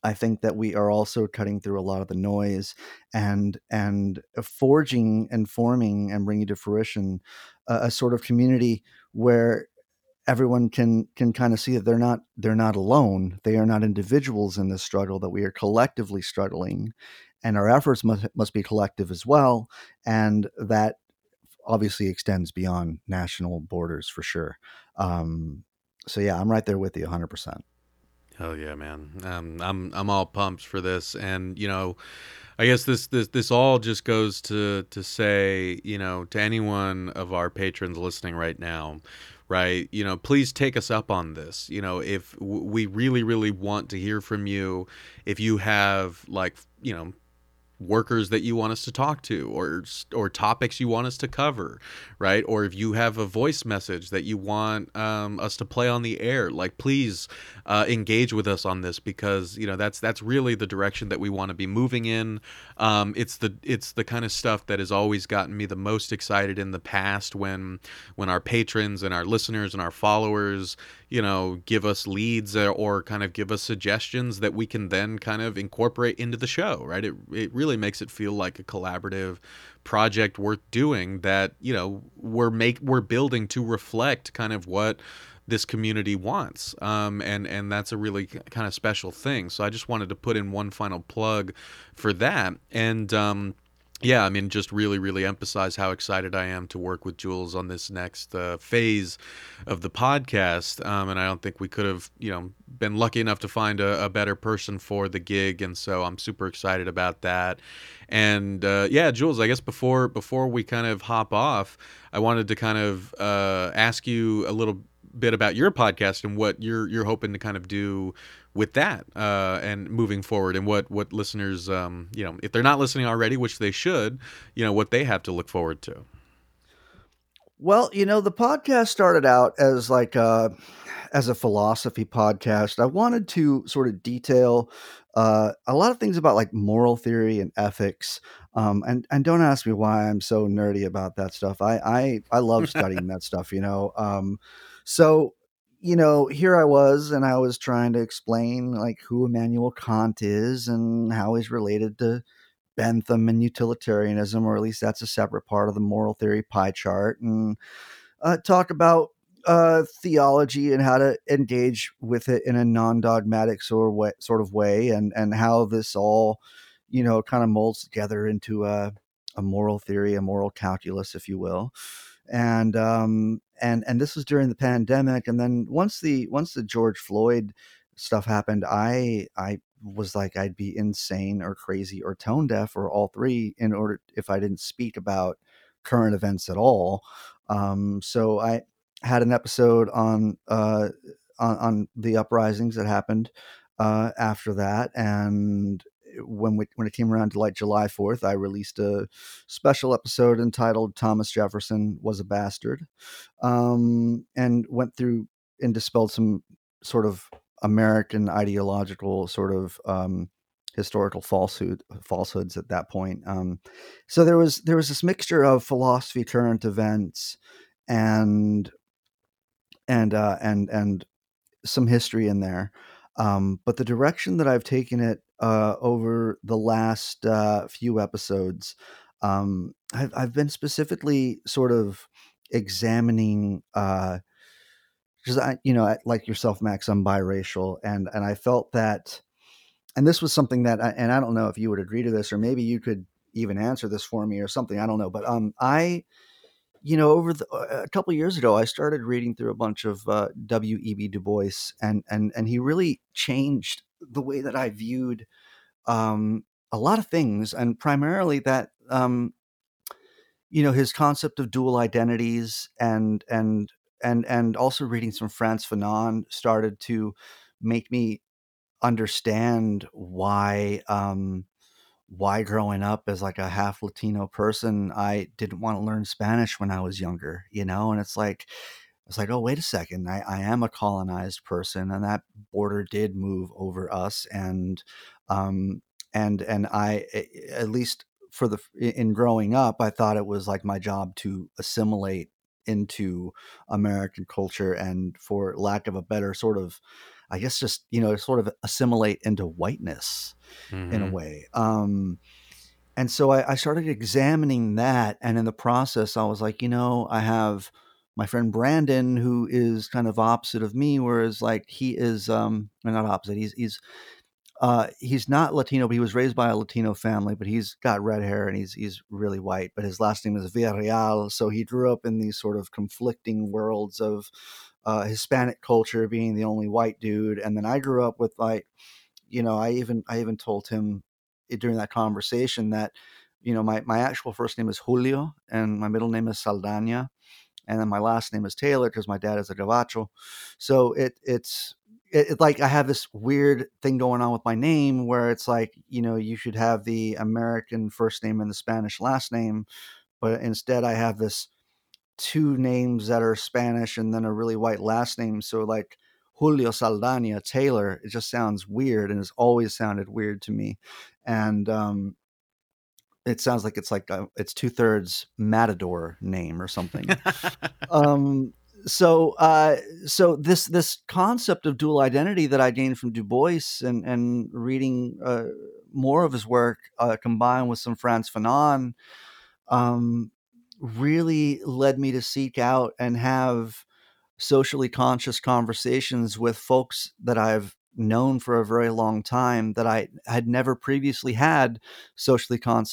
I think that we are also cutting through a lot of the noise and and forging and forming and bringing to fruition a, a sort of community where everyone can can kind of see that they're not they're not alone. They are not individuals in this struggle. That we are collectively struggling, and our efforts must must be collective as well. And that obviously extends beyond national borders for sure. Um, so yeah, I'm right there with you 100. percent Hell yeah, man! Um, I'm I'm all pumped for this, and you know, I guess this this this all just goes to to say, you know, to anyone of our patrons listening right now, right? You know, please take us up on this. You know, if we really really want to hear from you, if you have like you know workers that you want us to talk to or or topics you want us to cover right or if you have a voice message that you want um, us to play on the air like please uh, engage with us on this because you know that's that's really the direction that we want to be moving in um, it's the it's the kind of stuff that has always gotten me the most excited in the past when when our patrons and our listeners and our followers you know, give us leads or, or, kind of give us suggestions that we can then kind of incorporate into the show, right? It, it really makes it feel like a collaborative project worth doing that, you know, we're make we're building to reflect kind of what this community wants. Um, and, and that's a really kind of special thing. So I just wanted to put in one final plug for that. And, um, yeah, I mean, just really, really emphasize how excited I am to work with Jules on this next uh, phase of the podcast. Um, and I don't think we could have, you know, been lucky enough to find a, a, better person for the gig. And so I'm super excited about that. And uh, yeah, Jules, I guess before before we kind of hop off, I wanted to kind of uh, ask you a little bit about your podcast and what you're you're hoping to kind of do with that uh, and moving forward and what what listeners um, you know if they're not listening already which they should you know what they have to look forward to. Well you know the podcast started out as like a as a philosophy podcast. I wanted to sort of detail uh, a lot of things about like moral theory and ethics. Um, and and don't ask me why i'm so nerdy about that stuff. I i, I love studying that stuff you know? Um, so you know, here I was, and I was trying to explain like who Immanuel Kant is and how he's related to Bentham and utilitarianism, or at least that's a separate part of the moral theory pie chart, and uh, talk about uh, theology and how to engage with it in a non-dogmatic sort of way, sort of way, and and how this all, you know, kind of molds together into a a moral theory, a moral calculus, if you will and um, and and this was during the pandemic. And then once the once the George Floyd stuff happened, I I was like I'd be insane or crazy or tone deaf or all three in order if I didn't speak about current events at all. Um, so I had an episode on uh, on, on the uprisings that happened uh, after that, and when we, when it came around to like July Fourth, I released a special episode entitled "Thomas Jefferson Was a Bastard," um, and went through and dispelled some sort of American ideological sort of um, historical falsehood falsehoods at that point. Um, so there was there was this mixture of philosophy, current events, and and uh, and and some history in there. Um, but the direction that I've taken it uh, over the last uh, few episodes, um, I've, I've been specifically sort of examining because uh, I, you know, like yourself, Max, I'm biracial, and and I felt that, and this was something that, I, and I don't know if you would agree to this, or maybe you could even answer this for me or something. I don't know, but um, I you know, over the, uh, a couple years ago, I started reading through a bunch of uh, W. E. B. Du Bois, and and and he really changed the way that I viewed um, a lot of things, and primarily that um, you know his concept of dual identities, and and and and also reading some Frantz Fanon started to make me understand why um, why growing up as like a half Latino person, I didn't want to learn Spanish when I was younger, you know? And it's like, it's like, oh, wait a second. I, I am a colonized person and that border did move over us. And, um, and, and I, at least for the, in growing up, I thought it was like my job to assimilate into American culture and for lack of a better sort of, I guess just, you know, sort of assimilate into whiteness mm-hmm. in a mm-hmm. way. Um, and so I, I, started examining that. And in the process, I was like, you know, I have my friend Brandon, who is kind of opposite of me, whereas like he is, um, not opposite, he's, he's, uh, he's not Latino, but he was raised by a Latino family, but he's got red hair and he's he's really white. But his last name is Villarreal, so he grew up in these sort of conflicting worlds of uh, Hispanic culture, being the only white dude, and then I grew up with like you know, I even I even told him during that conversation that you know my my actual first name is Julio and my middle name is Saldana, and then my last name is Taylor because my dad is a Gabacho. So it it's it, it, like I have this weird thing going on with my name where it's like you know you should have the American first name and the Spanish last name, but instead I have this two names that are Spanish and then a really white last name. So like Julio Saldana Taylor. It just sounds weird and has always sounded weird to me. And um, it sounds like it's like a, it's two thirds Matador name or something. um, so uh, so this this concept of dual identity that I gained from Du Bois and and reading uh, more of his work uh, combined with some Frantz Fanon um, really led me to seek out and have socially conscious conversations with folks that I've known for a very long time that I had never previously had socially con-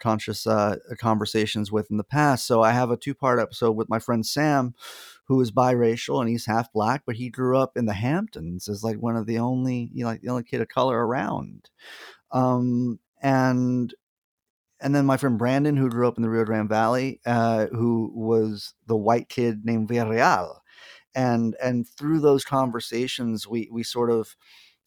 conscious uh, conversations with in the past. So I have a two part episode with my friend Sam, who is biracial and he's half black, but he grew up in the Hamptons as like one of the only, you know, like the only kid of color around. Um, and and then my friend Brandon, who grew up in the Rio Grande Valley, uh, who was the white kid named Villarreal and and through those conversations we we sort of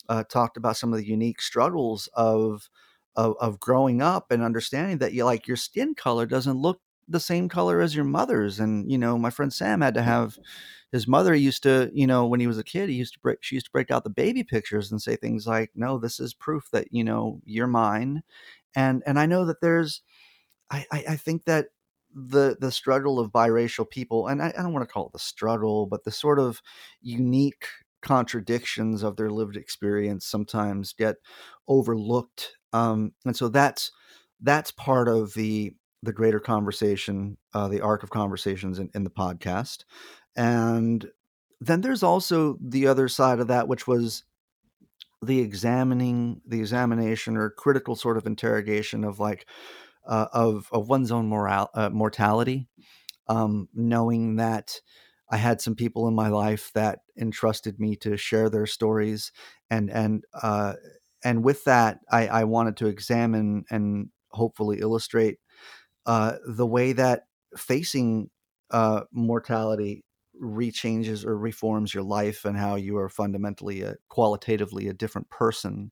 uh, talked about some of the unique struggles of, of of growing up and understanding that you like your skin color doesn't look the same color as your mother's and you know my friend sam had to have his mother used to you know when he was a kid he used to break she used to break out the baby pictures and say things like no this is proof that you know you're mine. And and i know that there's i i, I think that the the struggle of biracial people, and I, I don't want to call it the struggle, but the sort of unique contradictions of their lived experience sometimes get overlooked, um, and so that's that's part of the the greater conversation, uh, the arc of conversations in, in the podcast, and then there's also the other side of that, which was the examining the examination or critical sort of interrogation of like uh, of of one's own uh, mortality, um, knowing that I had some people in my life that entrusted me to share their stories, and and uh, and with that, I, I wanted to examine and hopefully illustrate uh, the way that facing uh, mortality rechanges or reforms your life and how you are fundamentally a, qualitatively a different person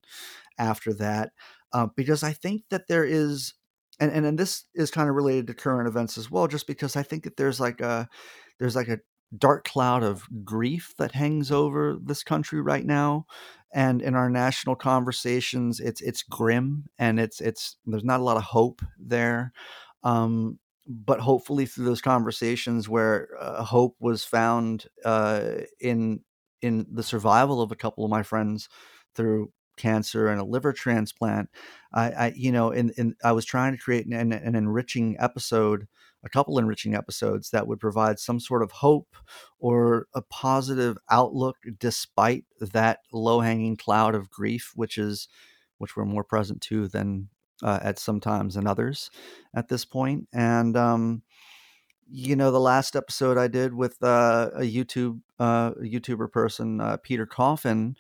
after that uh, because i think that there is and, and and this is kind of related to current events as well just because i think that there's like a there's like a dark cloud of grief that hangs over this country right now and in our national conversations it's it's grim and it's it's there's not a lot of hope there um, but hopefully through those conversations where uh, hope was found uh, in in the survival of a couple of my friends through cancer and a liver transplant i, I you know in, in i was trying to create an, an enriching episode a couple enriching episodes that would provide some sort of hope or a positive outlook despite that low-hanging cloud of grief which is which we're more present to than uh, at some times than others at this point. And um, you know, the last episode I did with uh, a YouTube uh, YouTuber person, uh, Peter Coffin,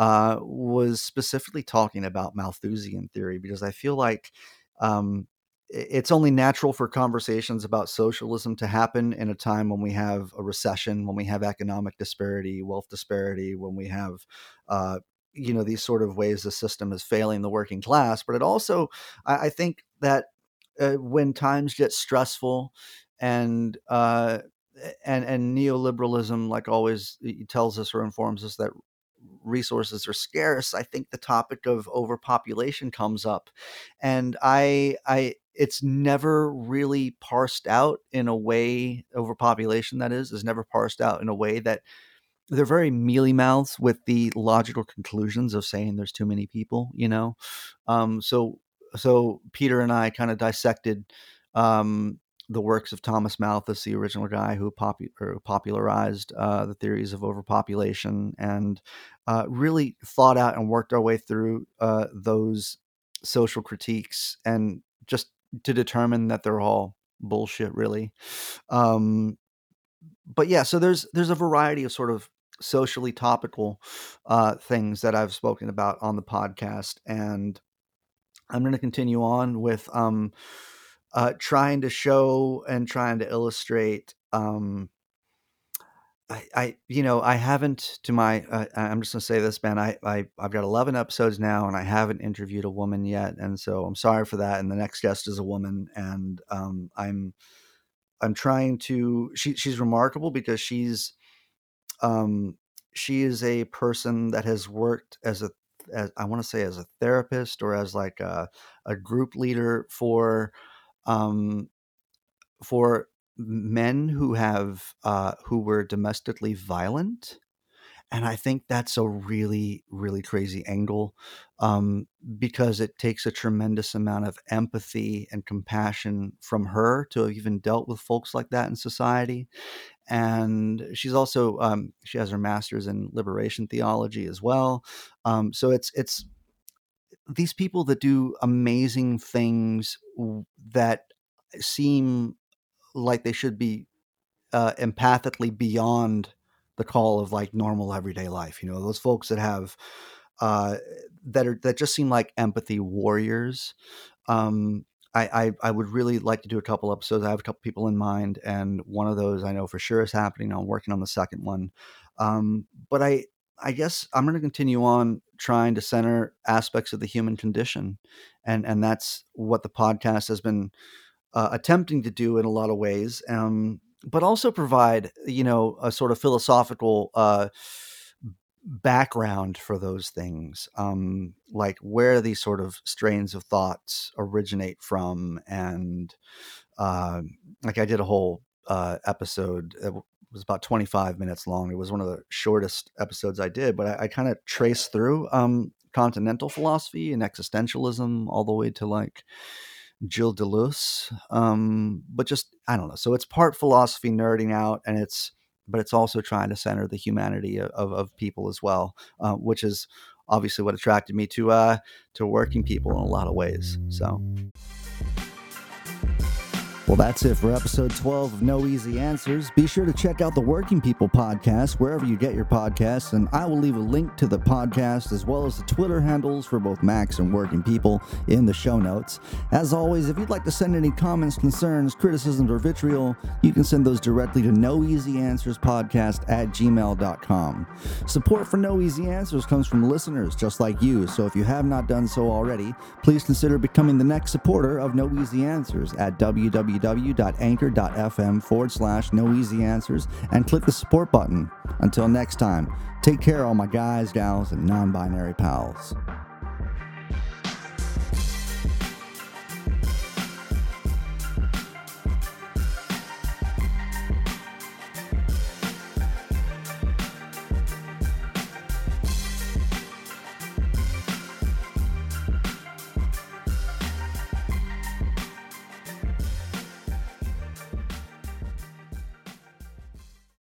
uh, was specifically talking about Malthusian theory because I feel like um, it's only natural for conversations about socialism to happen in a time when we have a recession, when we have economic disparity, wealth disparity, when we have uh, you know these sort of ways the system is failing the working class. But it also i, I think that uh, when times get stressful and uh, and and neoliberalism like always tells us or informs us that resources are scarce i think the topic of overpopulation comes up and i i it's never really parsed out in a way overpopulation that is is never parsed out in a way that they're very mealy mouths with the logical conclusions of saying there's too many people, you know. Um, so so Peter and I kind of dissected um, the works of Thomas Malthus, the original guy who popu- popularized uh, the theories of overpopulation, and uh, really thought out and worked our way through uh, those social critiques, and just to determine that they're all bullshit, really. Um, but yeah, so there's there's a variety of sort of socially topical uh, things that I've spoken about on the podcast, and I'm going to continue on with um, uh, trying to show and trying to illustrate. Um, I, I, you know, I haven't to my. Uh, I'm just gonna say this, man. I, I, I've got 11 episodes now, and I haven't interviewed a woman yet, and so I'm sorry for that. And the next guest is a woman, and um, I'm, I'm trying to. She, she's remarkable because she's um, she is a person that has worked as a as I want to say as a therapist or as like a, a group leader for um, for men who have uh, who were domestically violent and I think that's a really, really crazy angle um, because it takes a tremendous amount of empathy and compassion from her to have even dealt with folks like that in society. And she's also um, she has her master's in liberation theology as well. Um, so it's it's these people that do amazing things that seem like they should be uh, empathically beyond the call of like normal everyday life. You know, those folks that have uh, that are that just seem like empathy warriors. Um, I, I, I would really like to do a couple episodes. I have a couple people in mind, and one of those I know for sure is happening. I'm working on the second one, um, but I I guess I'm going to continue on trying to center aspects of the human condition, and and that's what the podcast has been uh, attempting to do in a lot of ways. Um, but also provide you know a sort of philosophical uh, background for those things um, like where these sort of strains of thoughts originate from and uh, like i did a whole uh, episode it was about 25 minutes long it was one of the shortest episodes i did but i, I kind of traced through um, continental philosophy and existentialism all the way to like Gilles Deleuze. Um, but just I don't know. So it's part philosophy nerding out, and it's but it's also trying to center the humanity of, of people as well, uh, which is obviously what attracted me to uh, to working people in a lot of ways. So. Well, that's it for episode 12 of No Easy Answers. Be sure to check out the Working People podcast wherever you get your podcasts, and I will leave a link to the podcast as well as the Twitter handles for both Max and Working People in the show notes. As always, if you'd like to send any comments, concerns, criticisms, or vitriol, you can send those directly to No Easy Answers Podcast at gmail.com. Support for No Easy Answers comes from listeners just like you, so if you have not done so already, please consider becoming the next supporter of No Easy Answers at www.anchor.fm forward slash No Easy Answers and click the support button. Until next time, take care, all my guys, gals, and non binary pals.